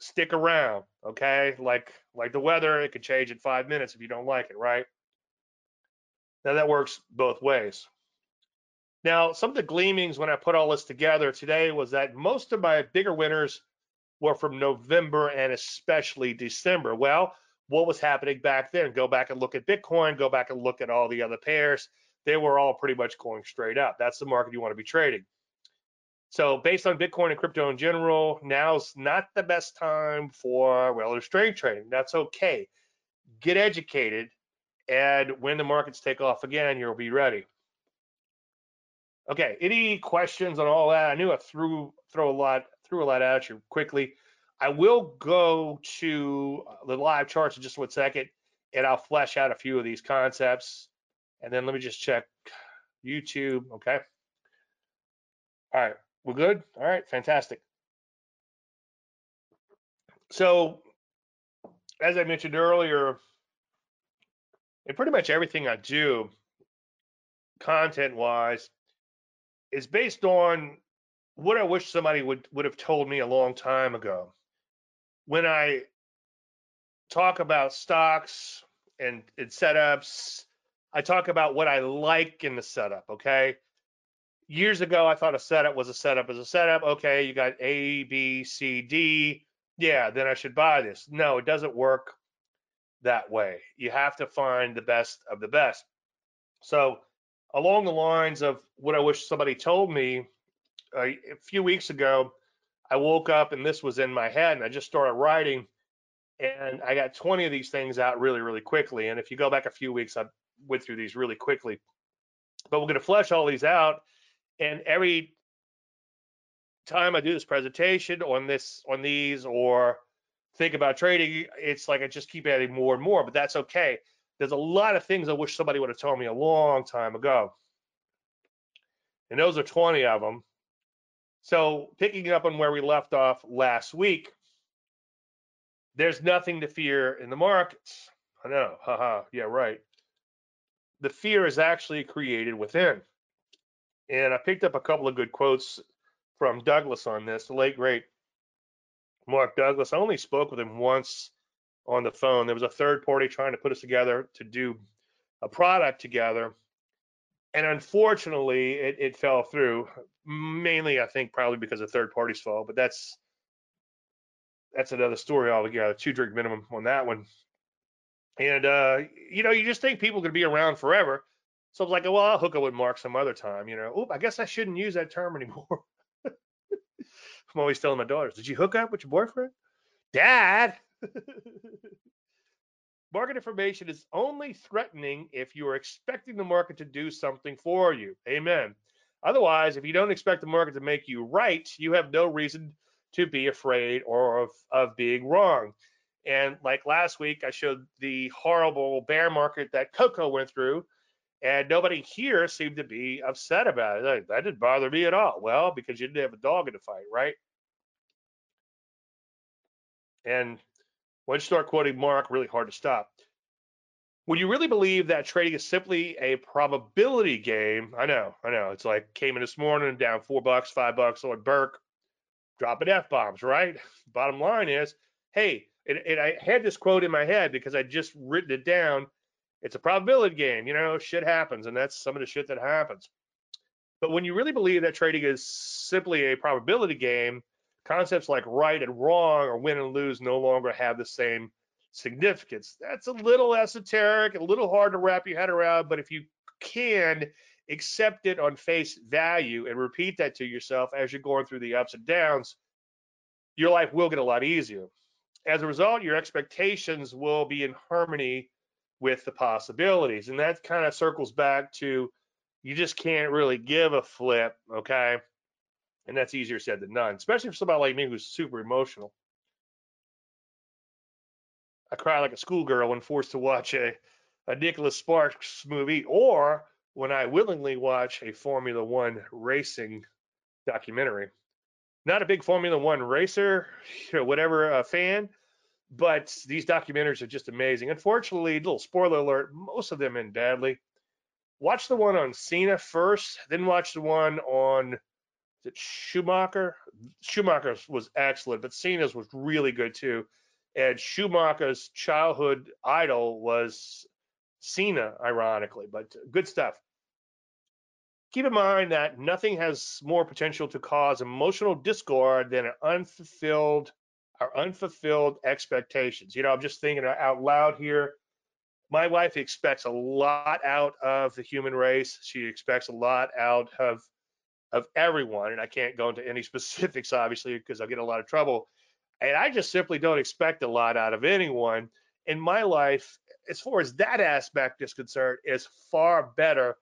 stick around, okay? Like like the weather, it could change in five minutes if you don't like it, right? Now that works both ways. Now, some of the gleamings when I put all this together today was that most of my bigger winners were from November and especially December. Well, what was happening back then? Go back and look at Bitcoin, go back and look at all the other pairs. They were all pretty much going straight up. That's the market you want to be trading. So based on Bitcoin and crypto in general, now's not the best time for relative strength trading. That's okay. Get educated, and when the markets take off again, you'll be ready. Okay, any questions on all that? I knew I threw throw a lot threw a lot at you quickly. I will go to the live charts in just one second, and I'll flesh out a few of these concepts. And then let me just check YouTube. Okay. All right, we're good. All right, fantastic. So, as I mentioned earlier, and pretty much everything I do, content wise, is based on what I wish somebody would would have told me a long time ago. When I talk about stocks and, and setups, I talk about what I like in the setup. Okay. Years ago, I thought a setup was a setup as a setup. Okay, you got A, B, C, D. Yeah, then I should buy this. No, it doesn't work that way. You have to find the best of the best. So, along the lines of what I wish somebody told me uh, a few weeks ago, I woke up and this was in my head, and I just started writing, and I got 20 of these things out really, really quickly. And if you go back a few weeks, I went through these really quickly. But we're going to flesh all these out, and every time I do this presentation on this on these or think about trading, it's like I just keep adding more and more, but that's okay. There's a lot of things I wish somebody would have told me a long time ago. And those are 20 of them. So picking up on where we left off last week, there's nothing to fear in the markets. I know, haha, yeah, right. The fear is actually created within. And I picked up a couple of good quotes from Douglas on this, the late great Mark Douglas. I only spoke with him once on the phone. There was a third party trying to put us together to do a product together. And unfortunately, it, it fell through. Mainly, I think, probably because of third party's fault. But that's that's another story altogether. Two drink minimum on that one. And uh, you know, you just think people could be around forever. So I was like, well, I'll hook up with Mark some other time. You know, oop, I guess I shouldn't use that term anymore. I'm always telling my daughters, did you hook up with your boyfriend? Dad. market information is only threatening if you are expecting the market to do something for you. Amen. Otherwise, if you don't expect the market to make you right, you have no reason to be afraid or of, of being wrong. And like last week, I showed the horrible bear market that Coco went through, and nobody here seemed to be upset about it. Like, that didn't bother me at all. Well, because you didn't have a dog in the fight, right? And once you start quoting Mark, really hard to stop. When you really believe that trading is simply a probability game, I know, I know. It's like came in this morning down four bucks, five bucks on Burke, dropping F bombs, right? Bottom line is, hey, and, and I had this quote in my head because I just written it down. It's a probability game, you know, shit happens, and that's some of the shit that happens. But when you really believe that trading is simply a probability game, concepts like right and wrong or win and lose no longer have the same significance. That's a little esoteric, a little hard to wrap your head around, but if you can accept it on face value and repeat that to yourself as you're going through the ups and downs, your life will get a lot easier. As a result, your expectations will be in harmony with the possibilities. And that kind of circles back to you just can't really give a flip, okay? And that's easier said than done, especially for somebody like me who's super emotional. I cry like a schoolgirl when forced to watch a, a Nicholas Sparks movie or when I willingly watch a Formula One racing documentary. Not a big Formula One racer, whatever uh, fan, but these documentaries are just amazing. Unfortunately, little spoiler alert, most of them end badly. Watch the one on Senna first, then watch the one on is it Schumacher. Schumacher's was excellent, but Senna's was really good too. And Schumacher's childhood idol was Senna, ironically, but good stuff. Keep in mind that nothing has more potential to cause emotional discord than an unfulfilled our unfulfilled expectations. You know, I'm just thinking out loud here. My wife expects a lot out of the human race. She expects a lot out of of everyone, and I can't go into any specifics, obviously, because I'll get a lot of trouble. And I just simply don't expect a lot out of anyone. In my life, as far as that aspect is concerned, is far better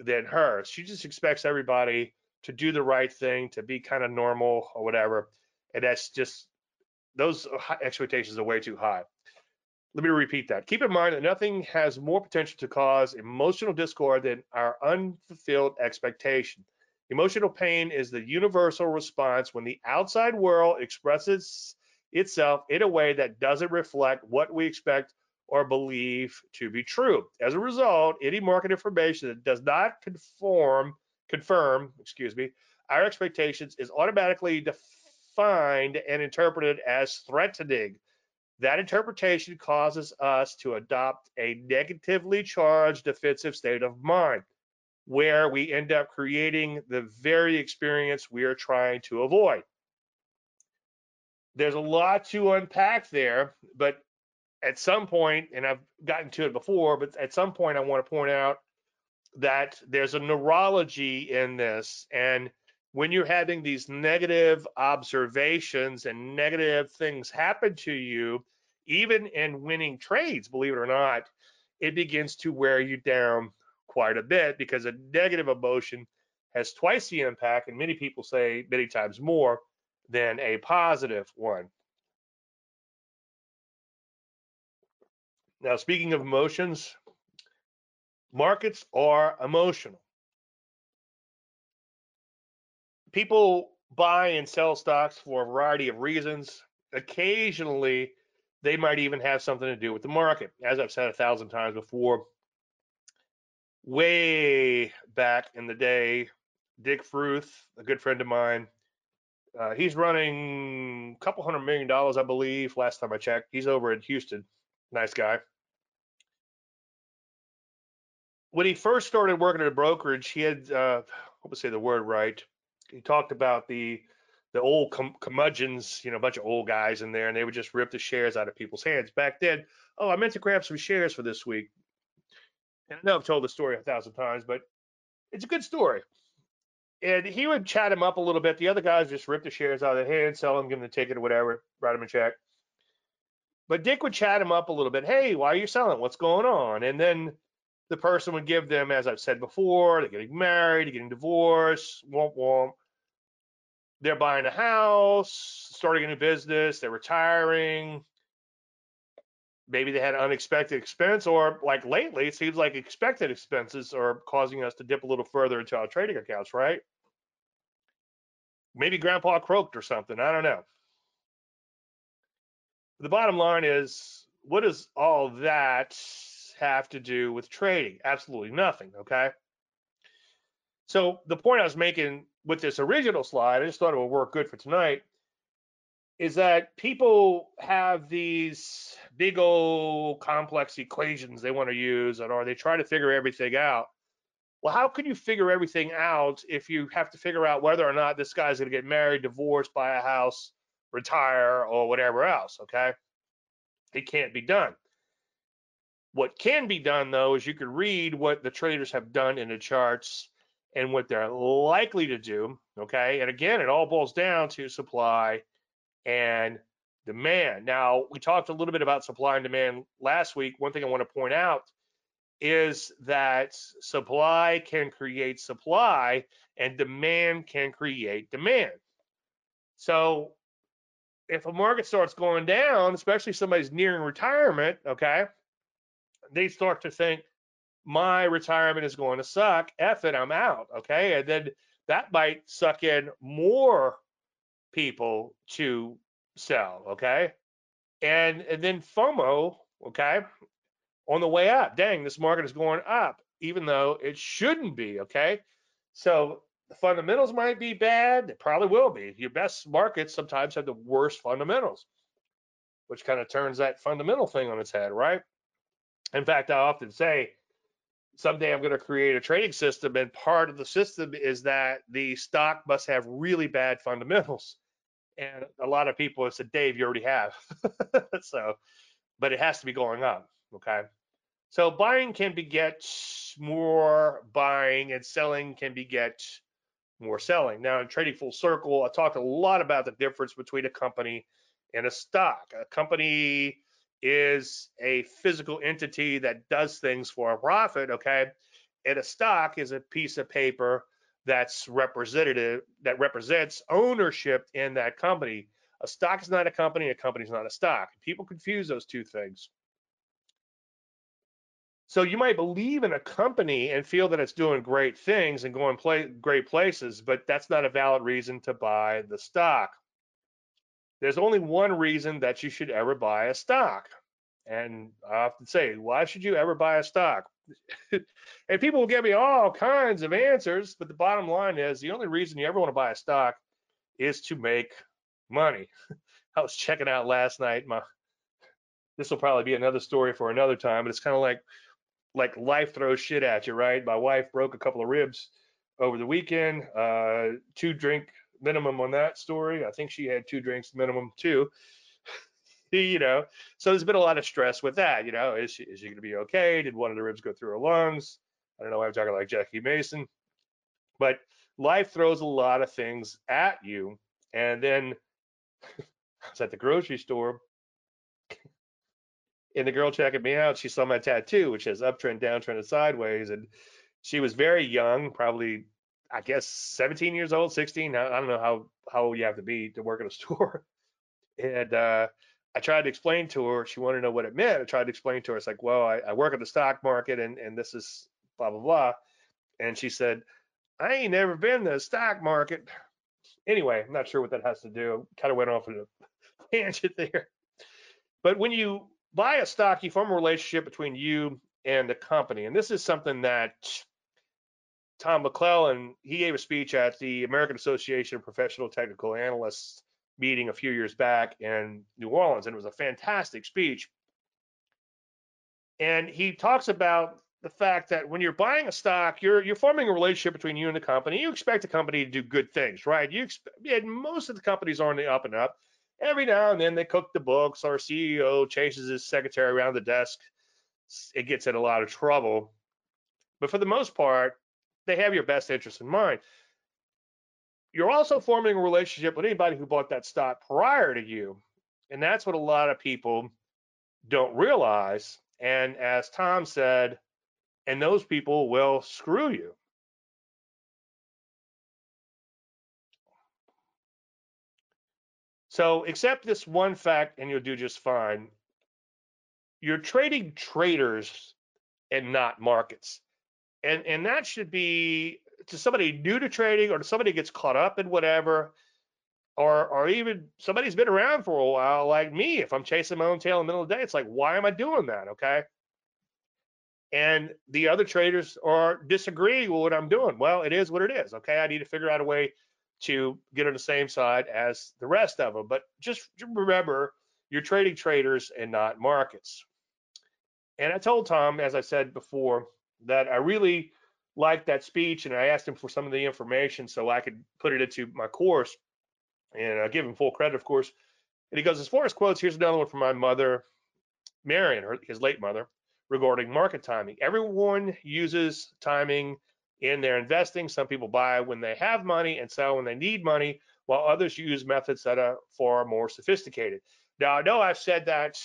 than hers. She just expects everybody to do the right thing, to be kind of normal or whatever. And that's just those uh, expectations are way too high. Let me repeat that. Keep in mind that nothing has more potential to cause emotional discord than our unfulfilled expectation. Emotional pain is the universal response when the outside world expresses itself in a way that doesn't reflect what we expect or believe to be true. As a result, any market information that does not conform, confirm, excuse me, our expectations is automatically defined and interpreted as threatening. That interpretation causes us to adopt a negatively charged defensive state of mind where we end up creating the very experience we are trying to avoid. There's a lot to unpack there, but at some point, and I've gotten to it before, but at some point, I want to point out that there's a neurology in this. And when you're having these negative observations and negative things happen to you, even in winning trades, believe it or not, it begins to wear you down quite a bit because a negative emotion has twice the impact, and many people say many times more than a positive one. Now, speaking of emotions, markets are emotional. People buy and sell stocks for a variety of reasons. Occasionally, they might even have something to do with the market. As I've said a thousand times before, way back in the day, Dick Fruth, a good friend of mine, uh, he's running a couple hundred million dollars, I believe, last time I checked. He's over in Houston. Nice guy. When he first started working at a brokerage, he had, uh, hope I say the word right. He talked about the the old cum- curmudgeons, you know, a bunch of old guys in there, and they would just rip the shares out of people's hands. Back then, oh, I meant to grab some shares for this week. And I know I've told the story a thousand times, but it's a good story. And he would chat him up a little bit. The other guys just rip the shares out of their hand, sell them, give them the ticket or whatever, write them a check. But Dick would chat him up a little bit. Hey, why are you selling? What's going on? And then the person would give them, as I've said before, they're getting married, they're getting divorced, womp womp. They're buying a house, starting a new business, they're retiring, maybe they had an unexpected expense, or like lately, it seems like expected expenses are causing us to dip a little further into our trading accounts, right? Maybe grandpa croaked or something. I don't know. The bottom line is, what does all that have to do with trading? Absolutely nothing, okay? So the point I was making with this original slide, I just thought it would work good for tonight, is that people have these big old complex equations they want to use, and or they try to figure everything out. Well, how can you figure everything out if you have to figure out whether or not this guy's going to get married, divorced, buy a house, retire, or whatever else? Okay, it can't be done. What can be done though is you can read what the traders have done in the charts and what they're likely to do. Okay, and again, it all boils down to supply and demand. Now, we talked a little bit about supply and demand last week. One thing I want to point out is that supply can create supply and demand can create demand. So if a market starts going down, especially somebody's nearing retirement, okay, they start to think my retirement is going to suck. F it, I'm out. Okay. And then that might suck in more people to sell, okay? And, and then FOMO, okay, on the way up. Dang, this market is going up, even though it shouldn't be, okay? So the fundamentals might be bad. They probably will be. Your best markets sometimes have the worst fundamentals, which kind of turns that fundamental thing on its head, right? In fact, I often say, someday I'm going to create a trading system, and part of the system is that the stock must have really bad fundamentals and a lot of people have said, Dave, you already have. so, but it has to be going up. Okay. So buying can beget more buying and selling can beget more selling. Now in trading full circle, I talked a lot about the difference between a company and a stock. A company is a physical entity that does things for a profit, okay? And a stock is a piece of paper that's representative that represents ownership in that company. A stock is not a company, a company is not a stock. People confuse those two things. So you might believe in a company and feel that it's doing great things and going play, great places, but that's not a valid reason to buy the stock. There's only one reason that you should ever buy a stock. And I often say, why should you ever buy a stock? and people will give me all kinds of answers, but the bottom line is the only reason you ever want to buy a stock is to make money. I was checking out last night. My this will probably be another story for another time, but it's kind of like like life throws shit at you, right? My wife broke a couple of ribs over the weekend. Uh, two drink minimum on that story. I think she had two drinks minimum too. you know, so there's been a lot of stress with that. You know, is she is she going to be okay? Did one of the ribs go through her lungs? I don't know why I'm talking like Jackie Mason, but life throws a lot of things at you. And then I was at the grocery store, and the girl checking me out, she saw my tattoo, which has uptrend, downtrend, and sideways, and she was very young, probably I guess 17 years old, 16. I don't know how how old you have to be to work at a store. And uh, I tried to explain to her, she wanted to know what it meant. I tried to explain to her, it's like, well, I, I work at the stock market and, and this is blah, blah, blah. And she said, I ain't never been to the stock market. Anyway, I'm not sure what that has to do. Kind of went off in a tangent there. But when you buy a stock, you form a relationship between you and the company. And this is something that Tom McClellan, he gave a speech at the American Association of Professional Technical Analysts meeting a few years back in New Orleans, and it was a fantastic speech. And he talks about the fact that when you're buying a stock, you're you're forming a relationship between you and the company. You expect the company to do good things, right? You expect, and most of the companies are on the up and up. Every now and then they cook the books, or CEO chases his secretary around the desk. It gets in a lot of trouble. But for the most part, they have your best interest in mind you're also forming a relationship with anybody who bought that stock prior to you. And that's what a lot of people don't realize. And as Tom said, and those people will screw you. So accept this one fact and you'll do just fine. you're trading traders and not markets. And and that should be to somebody new to trading or to somebody gets caught up in whatever, or or even somebody's been around for a while, like me. If I'm chasing my own tail in the middle of the day, it's like, why am I doing that? Okay. And the other traders are disagreeing with what I'm doing. Well, it is what it is. Okay. I need to figure out a way to get on the same side as the rest of them. But just remember, you're trading traders and not markets. And I told Tom, as I said before, that I really liked that speech and I asked him for some of the information so I could put it into my course and I give him full credit, of course. And he goes, as far as quotes, here's another one from my mother, Marian, her, his late mother, regarding market timing. Everyone uses timing in their investing. Some people buy when they have money and sell when they need money, while others use methods that are far more sophisticated. Now, I know I've said that,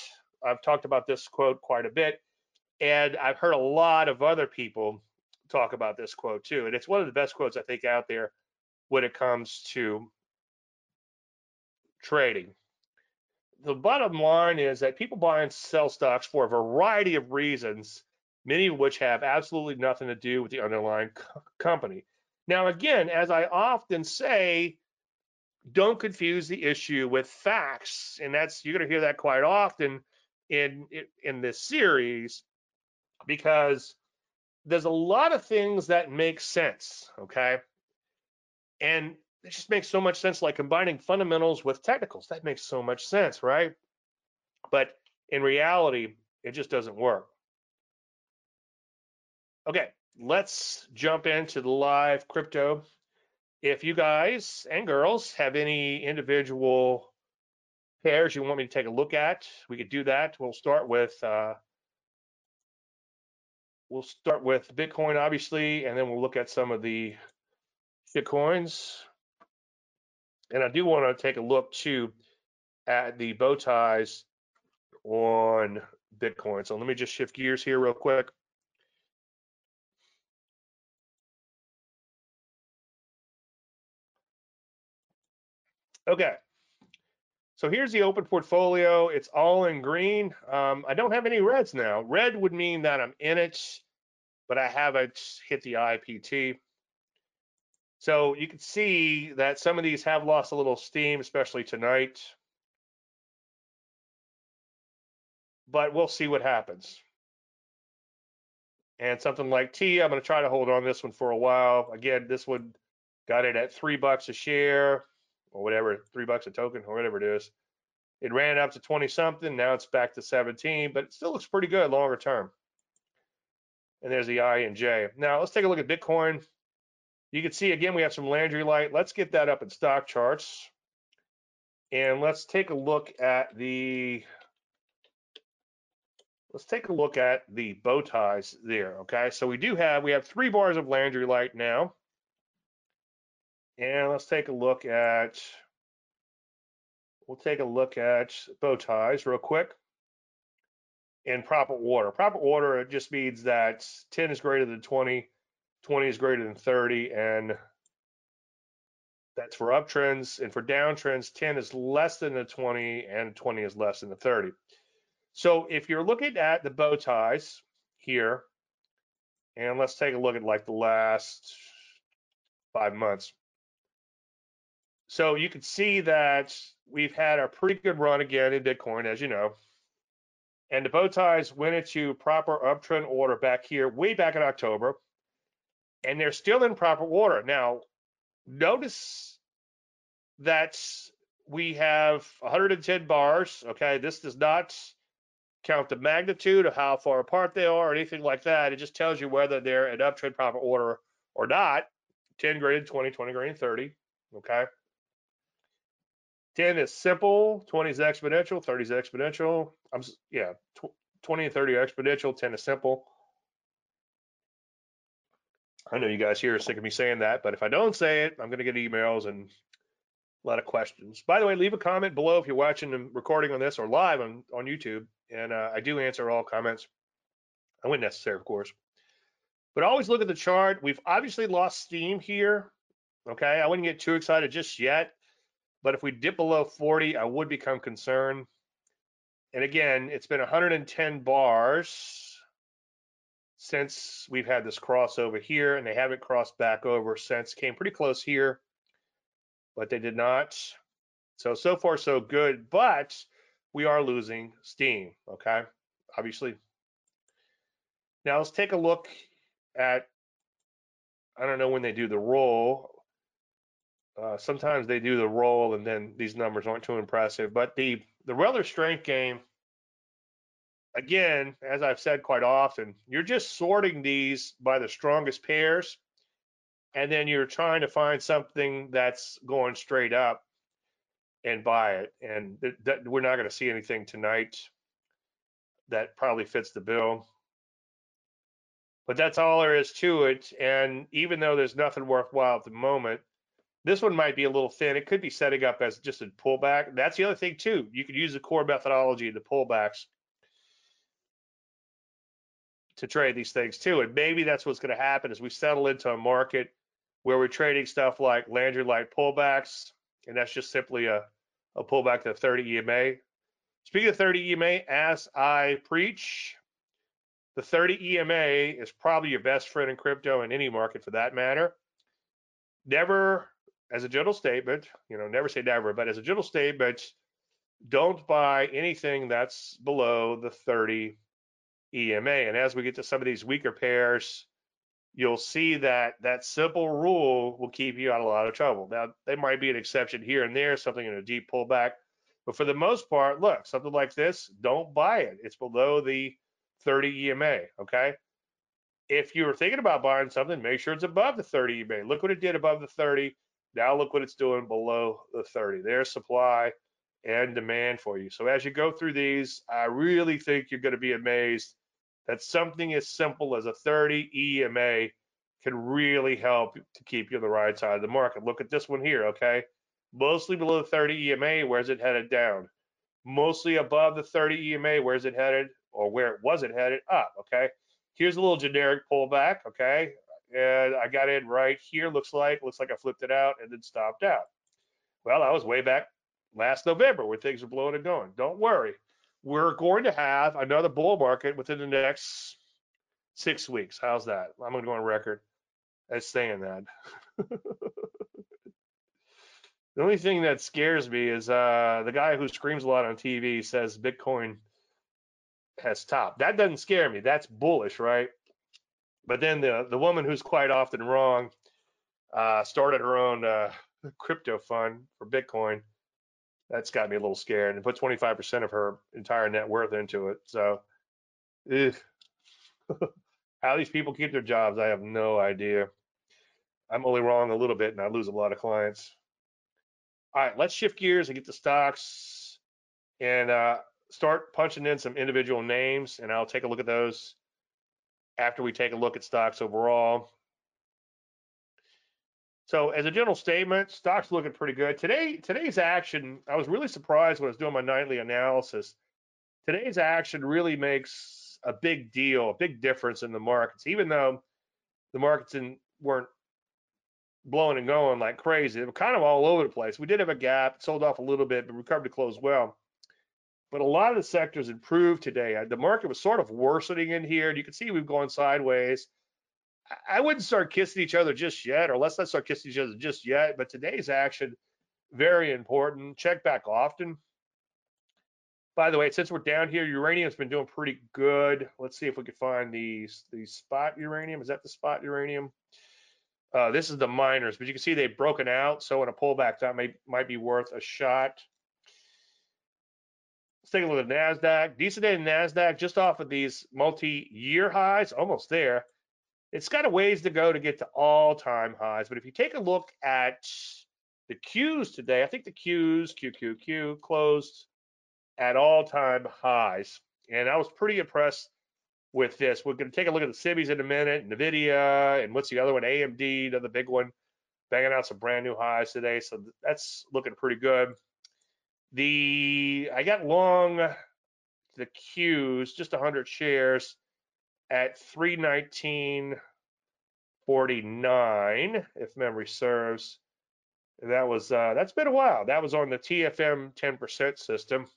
I've talked about this quote quite a bit, and I've heard a lot of other people talk about this quote too. And it's one of the best quotes I think out there when it comes to trading. The bottom line is that people buy and sell stocks for a variety of reasons, many of which have absolutely nothing to do with the underlying company. Now, again, as I often say, don't confuse the issue with facts, and that's you're going to hear that quite often in in this series because there's a lot of things that make sense, okay? And it just makes so much sense, like combining fundamentals with technicals. That makes so much sense, right? But in reality, it just doesn't work. Okay, let's jump into the live crypto. If you guys and girls have any individual pairs you want me to take a look at, we could do that. We'll start with uh, we'll start with Bitcoin, obviously, and then we'll look at some of the shitcoins. And I do want to take a look too at the bow ties on Bitcoin. So let me just shift gears here real quick. Okay. So here's the open portfolio. It's all in green. Um, I don't have any reds now. Red would mean that I'm in it but I haven't hit the IPT. So you can see that some of these have lost a little steam, especially tonight. But we'll see what happens. And something like T, I'm going to try to hold on this one for a while. Again, this one got it at three bucks a share or whatever, three bucks a token or whatever it is. It ran up to 20 something. Now it's back to 17, but it still looks pretty good longer term and there's the I and J. Now let's take a look at Bitcoin. You can see again, we have some Landry light. Let's get that up in stock charts. And let's take a look at the, let's take a look at the bow ties there, okay? So we do have, we have three bars of Landry light now. And let's take a look at, we'll take a look at bow ties real quick in proper order. Proper order just means that 10 is greater than 20, 20 is greater than 30, and that's for uptrends. And for downtrends, 10 is less than the 20, and 20 is less than the 30. So if you're looking at the bow ties here, and let's take a look at like the last five months. So you can see that we've had a pretty good run again in Bitcoin, as you know. And the bow ties went into proper uptrend order back here, way back in October. And they're still in proper order. Now, notice that we have 110 bars. Okay, this does not count the magnitude of how far apart they are or anything like that. It just tells you whether they're in uptrend proper order or not. 10 graded 20, 20 graded 30. Okay. 10 is simple, 20 is exponential, 30 is exponential. I'm yeah, 20 and 30 are exponential, 10 is simple. I know you guys here are sick of me saying that, but if I don't say it, I'm going to get emails and a lot of questions. By the way, leave a comment below if you're watching the recording on this or live on, on YouTube, and uh, I do answer all comments when necessary, of course. But always look at the chart. We've obviously lost steam here. Okay, I wouldn't get too excited just yet. But if we dip below 40, I would become concerned. and again, it's been 110 bars since we've had this crossover here, and they haven't crossed back over since. Came pretty close here, but they did not. So, so far, so good, but we are losing steam, okay? Obviously. Now, let's take a look at, I don't know when they do the roll. Uh, sometimes they do the roll and then these numbers aren't too impressive, but the, the relative strength game, again, as I've said quite often, you're just sorting these by the strongest pairs, and then you're trying to find something that's going straight up and buy it. And th- th- we're not going to see anything tonight that probably fits the bill. But that's all there is to it. And even though there's nothing worthwhile at the moment, this one might be a little thin. It could be setting up as just a pullback. That's the other thing too. You could use the core methodology, the pullbacks, to trade these things too. And maybe that's what's going to happen as we settle into a market where we're trading stuff like Landry Light pullbacks, and that's just simply a, a pullback to 30 EMA. Speaking of 30 EMA, as I preach, the 30 EMA is probably your best friend in crypto in any market for that matter. Never, as a general statement, you know, never say never, but as a general statement, don't buy anything that's below the 30 EMA. And as we get to some of these weaker pairs, you'll see that that simple rule will keep you out of a lot of trouble. Now, there might be an exception here and there, something in a deep pullback, but for the most part, look, something like this, don't buy it. It's below the 30 EMA, okay? If you were thinking about buying something, make sure it's above the 30 EMA. Look what it did above the 30. Now look what it's doing below the 30. There's supply and demand for you. So as you go through these, I really think you're going to be amazed that something as simple as a 30 EMA can really help to keep you on the right side of the market. Look at this one here, okay? Mostly below the 30 EMA, where's it headed down? Mostly above the 30 EMA, where's it headed? Or where it wasn't headed up, okay? Here's a little generic pullback, okay? And I got in right here, looks like, looks like I flipped it out and then stopped out. Well, I was way back last November where things were blowing and going. Don't worry we're going to have another bull market within the next six weeks. How's that? I'm going to go on record as saying that. the only thing that scares me is uh, the guy who screams a lot on TV says Bitcoin has topped. That doesn't scare me. That's bullish, right? But then the the woman who's quite often wrong uh, started her own uh, crypto fund for Bitcoin that's got me a little scared and put 25% of her entire net worth into it. So, how these people keep their jobs, I have no idea. I'm only wrong a little bit and I lose a lot of clients. All right, let's shift gears and get to stocks and uh, start punching in some individual names, and I'll take a look at those after we take a look at stocks overall. So as a general statement, stocks looking pretty good. Today, today's action, I was really surprised when I was doing my nightly analysis. Today's action really makes a big deal, a big difference in the markets, even though the markets in, weren't blowing and going like crazy. They were kind of all over the place. We did have a gap, sold off a little bit, but recovered to close well. But a lot of the sectors improved today. The market was sort of worsening in here. And you can see we've gone sideways. I wouldn't start kissing each other just yet, or let's not start kissing each other just yet. But today's action, very important. Check back often. By the way, since we're down here, uranium's been doing pretty good. Let's see if we can find these the spot uranium. Is that the spot uranium? Uh, this is the miners, but you can see they've broken out. So in a pullback, that may might be worth a shot. Take a look at NASDAQ. Decent day in NASDAQ, just off of these multi-year highs, almost there. It's got a ways to go to get to all-time highs, but if you take a look at the Qs today, I think the Qs, QQQ, closed at all-time highs, and I was pretty impressed with this. We're going to take a look at the Sibbies in a minute, NVIDIA, and what's the other one? AMD, another big one, banging out some brand new highs today, so that's looking pretty good. The I got long the Qs, just 100 shares at 319.49, if memory serves. That was uh, that's been a while. That was on the TFM 10% system.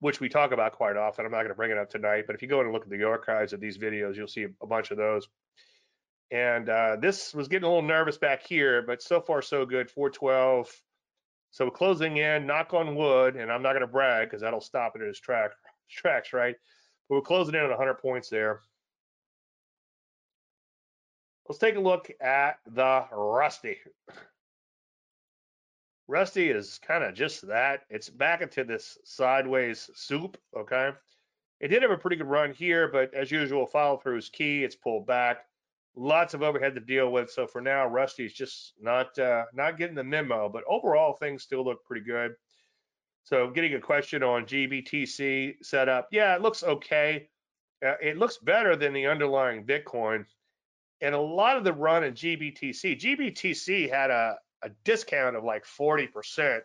which we talk about quite often. I'm not going to bring it up tonight, but if you go and look at the archives of these videos, you'll see a bunch of those. And uh, this was getting a little nervous back here, but so far so good. 412. So closing in, knock on wood, and I'm not going to brag because that'll stop it at its track tracks, right? But we're closing in at 100 points there. Let's take a look at the Rusty. Rusty is kind of just that. It's back into this sideways soup, okay? It did have a pretty good run here, but as usual, follow through is key. It's pulled back. Lots of overhead to deal with. So for now, Rusty's just not uh, not getting the memo, but overall things still look pretty good. So getting a question on GBTC setup, yeah, it looks okay. Uh, it looks better than the underlying Bitcoin and a lot of the run in GBTC, GBTC had a, a discount of like 40%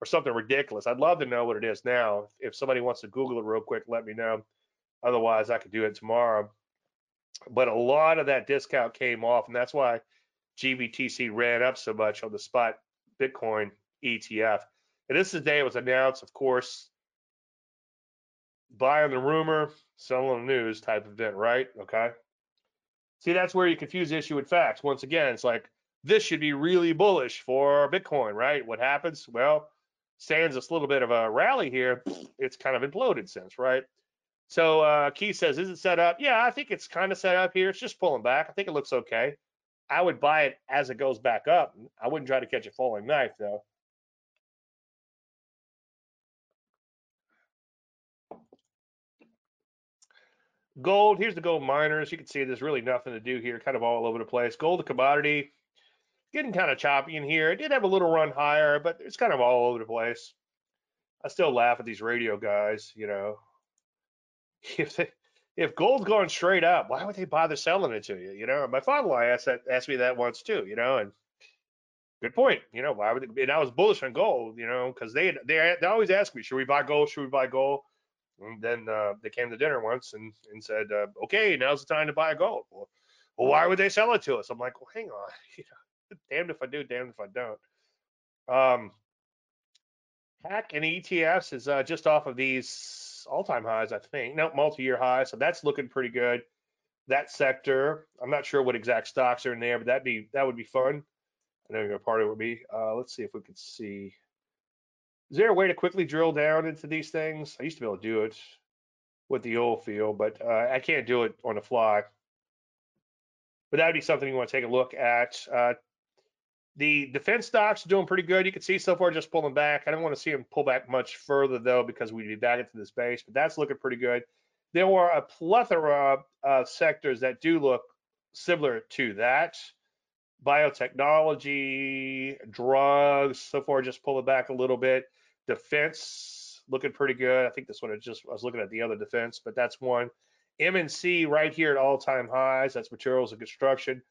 or something ridiculous. I'd love to know what it is now. If somebody wants to Google it real quick, let me know. Otherwise, I could do it tomorrow. But a lot of that discount came off, and that's why GBTC ran up so much on the spot Bitcoin ETF. And this is the day it was announced, of course, buying the rumor, selling the news type event, right? Okay. See, that's where you confuse issue with facts. Once again, it's like this should be really bullish for Bitcoin, right? What happens? Well, stands this little bit of a rally here. It's kind of imploded since, right? So uh, Key says, is it set up? Yeah, I think it's kind of set up here. It's just pulling back. I think it looks okay. I would buy it as it goes back up. I wouldn't try to catch a falling knife though. Gold, here's the gold miners. You can see there's really nothing to do here, kind of all over the place. Gold, the commodity, getting kind of choppy in here. It did have a little run higher, but it's kind of all over the place. I still laugh at these radio guys, you know. If they, if gold's going straight up, why would they bother selling it to you? You know, my father-in-law asked that asked me that once too, you know, and good point. You know, why would they, and I was bullish on gold, you know, because they they they always ask me, should we buy gold? Should we buy gold? And then uh, they came to dinner once and, and said, uh, okay, now's the time to buy gold. Well, well, why would they sell it to us? I'm like, well, hang on. You know, damned if I do, damned if I don't. Um, HACK and ETFs is uh, just off of these all-time highs, I think. No, multi-year highs, so that's looking pretty good. That sector, I'm not sure what exact stocks are in there, but that'd be that would be fun. I know you're part would be. Uh, let's see if we could see. Is there a way to quickly drill down into these things? I used to be able to do it with the old field, but uh, I can't do it on the fly. But that'd be something you want to take a look at. Uh, the defense stocks are doing pretty good. You can see so far just pulling back. I don't want to see them pull back much further though because we'd be back into this base, but that's looking pretty good. There were a plethora of sectors that do look similar to that biotechnology, drugs, so far just pull it back a little bit. Defense looking pretty good. I think this one I just I was looking at the other defense, but that's one. MNC right here at all-time highs. That's materials and construction.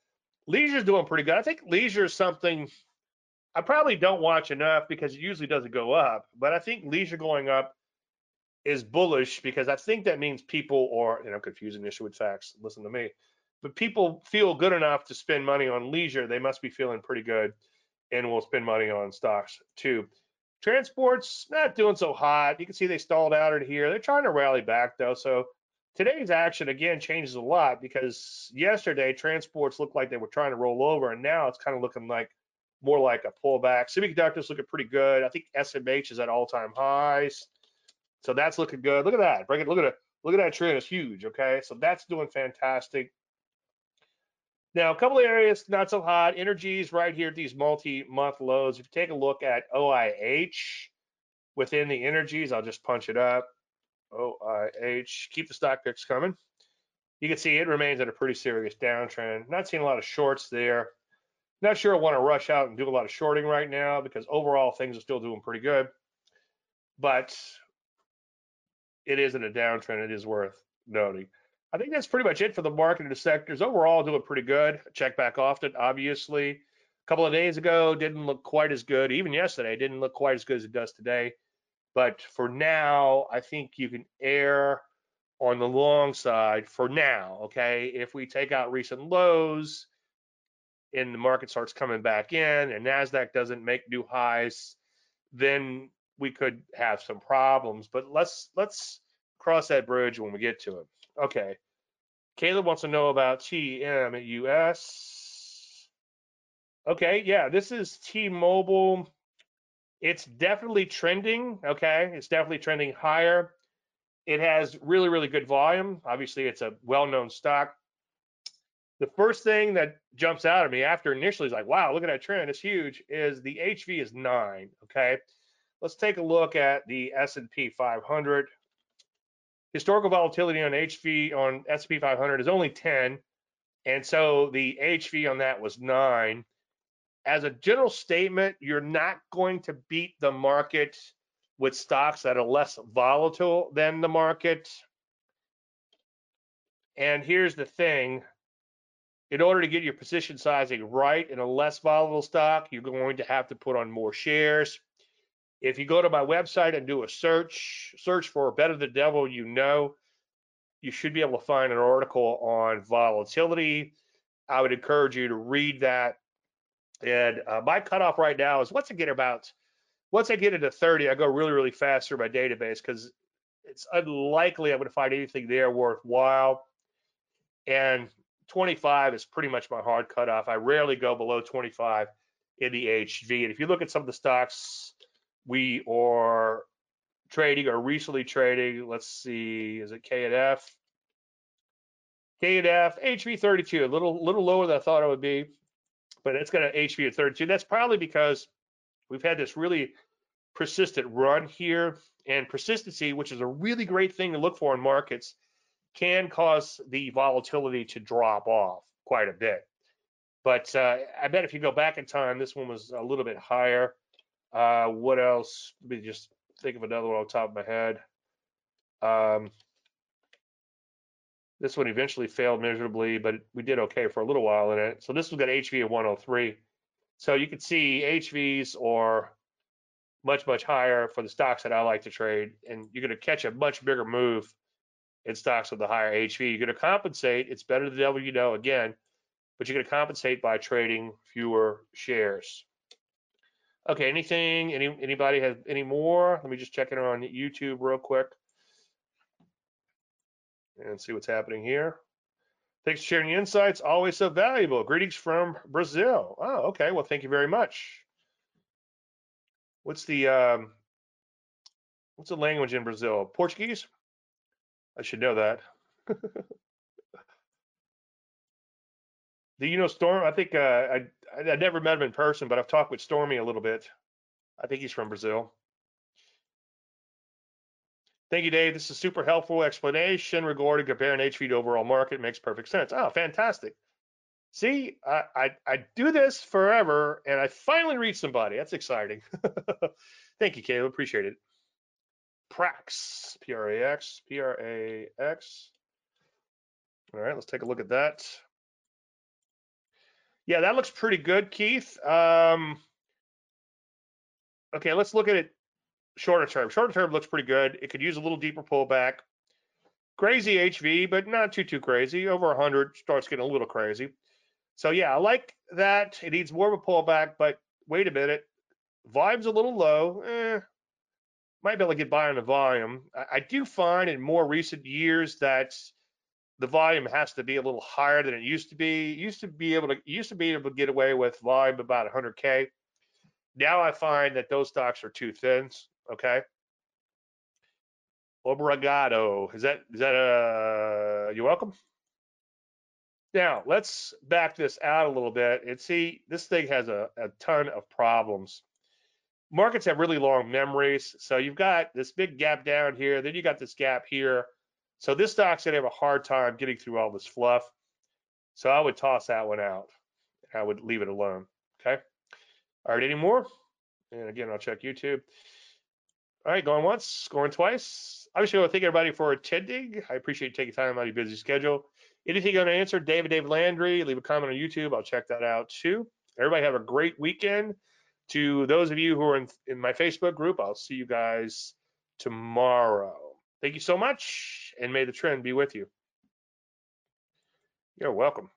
Leisure's doing pretty good. I think leisure is something I probably don't watch enough because it usually doesn't go up, but I think leisure going up is bullish because I think that means people are, and I'm confusing issue with facts. Listen to me but people feel good enough to spend money on leisure, they must be feeling pretty good and will spend money on stocks too. Transport's not doing so hot. You can see they stalled out in here. They're trying to rally back though. So today's action again changes a lot because yesterday transports looked like they were trying to roll over, and now it's kind of looking like more like a pullback. Semiconductors looking pretty good. I think SMH is at all-time highs, so that's looking good. Look at that. It. Look at it. Look at that trend. It's huge. Okay, so that's doing fantastic. Now, a couple of areas not so hot. Energies right here at these multi-month lows. If you take a look at OIH within the energies, I'll just punch it up. OIH, keep the stock picks coming. You can see it remains in a pretty serious downtrend. Not seeing a lot of shorts there. Not sure I want to rush out and do a lot of shorting right now because overall things are still doing pretty good. But it is in a downtrend. It is worth noting. I think that's pretty much it for the market and the sectors. Overall, doing pretty good. Check back often, obviously. A couple of days ago, didn't look quite as good. Even yesterday, didn't look quite as good as it does today. But for now, I think you can err on the long side for now. Okay. If we take out recent lows and the market starts coming back in and NASDAQ doesn't make new highs, then we could have some problems. But let's let's cross that bridge when we get to it. Okay. Caleb wants to know about TMUS. Okay, yeah, this is T-Mobile. It's definitely trending. Okay, it's definitely trending higher. It has really, really good volume. Obviously, it's a well-known stock. The first thing that jumps out at me after initially is like, wow, look at that trend, it's huge, is the HV is nine, okay? Let's take a look at the S&P 500. Historical volatility on HV on S&P 500 is only 10, and so the HV on that was nine. As a general statement, you're not going to beat the market with stocks that are less volatile than the market. And here's the thing, in order to get your position sizing right in a less volatile stock, you're going to have to put on more shares. If you go to my website and do a search, search for Better the Devil You Know, you should be able to find an article on volatility. I would encourage you to read that. And uh, my cutoff right now is once I get about, once I get into 30, I go really, really fast through my database because it's unlikely I'm going to find anything there worthwhile. And 25 is pretty much my hard cutoff. I rarely go below 25 in the HV. And if you look at some of the stocks we are trading or recently trading, let's see, is it K and F? K and F, HV 32, a little little lower than I thought it would be, but it's got an HV of 32. That's probably because we've had this really persistent run here, and persistency, which is a really great thing to look for in markets, can cause the volatility to drop off quite a bit. But uh, I bet if you go back in time, this one was a little bit higher. Uh, what else? Let me just think of another one on top of my head. Um, this one eventually failed miserably, but we did okay for a little while in it. So this one got HV of 103. So you can see HVs are much, much higher for the stocks that I like to trade. And you're going to catch a much bigger move in stocks with the higher HV. You're going to compensate. It's better the devil you know again, but you're going to compensate by trading fewer shares. Okay, anything? Any anybody have any more? Let me just check it on YouTube real quick and see what's happening here. Thanks for sharing the insights. Always so valuable. Greetings from Brazil. Oh, okay. Well, thank you very much. What's the um, what's the language in Brazil? Portuguese? I should know that. Do you know Storm? I think uh, I I never met him in person, but I've talked with Stormy a little bit. I think he's from Brazil. Thank you, Dave. This is super helpful explanation regarding comparing HV to overall market. Makes perfect sense. Oh, fantastic. See, I, I, I do this forever, and I finally reach somebody. That's exciting. Thank you, Caleb. Appreciate it. Prax, P-R-A-X, P-R-A-X. All right, let's take a look at that. Yeah, that looks pretty good, Keith. Um, okay, let's look at it shorter term. Shorter term looks pretty good. It could use a little deeper pullback. Crazy HV, but not too too crazy. Over 100 starts getting a little crazy. So yeah, I like that. It needs more of a pullback, but wait a minute. Volume's a little low. Eh, might be able to get by on the volume. I, I do find in more recent years that the volume has to be a little higher than it used to be. Used to be able to used to be able to get away with volume about 100k. Now I find that those stocks are too thin. Okay. Obrigado. Is that is that uh you're welcome? Now let's back this out a little bit and see this thing has a, a ton of problems markets have really long memories. So you've got this big gap down here, then you got this gap here. So this stock's gonna have a hard time getting through all this fluff. So I would toss that one out. I would leave it alone. Okay. All right, any more? And again, I'll check YouTube. All right, going once, going twice. Obviously, I want to thank everybody for attending. I appreciate you taking time out of your busy schedule. Anything you want to answer, David Dave Landry, leave a comment on YouTube. I'll check that out too. Everybody have a great weekend. To those of you who are in, in my Facebook group, I'll see you guys tomorrow. Thank you so much, and may the trend be with you. You're welcome.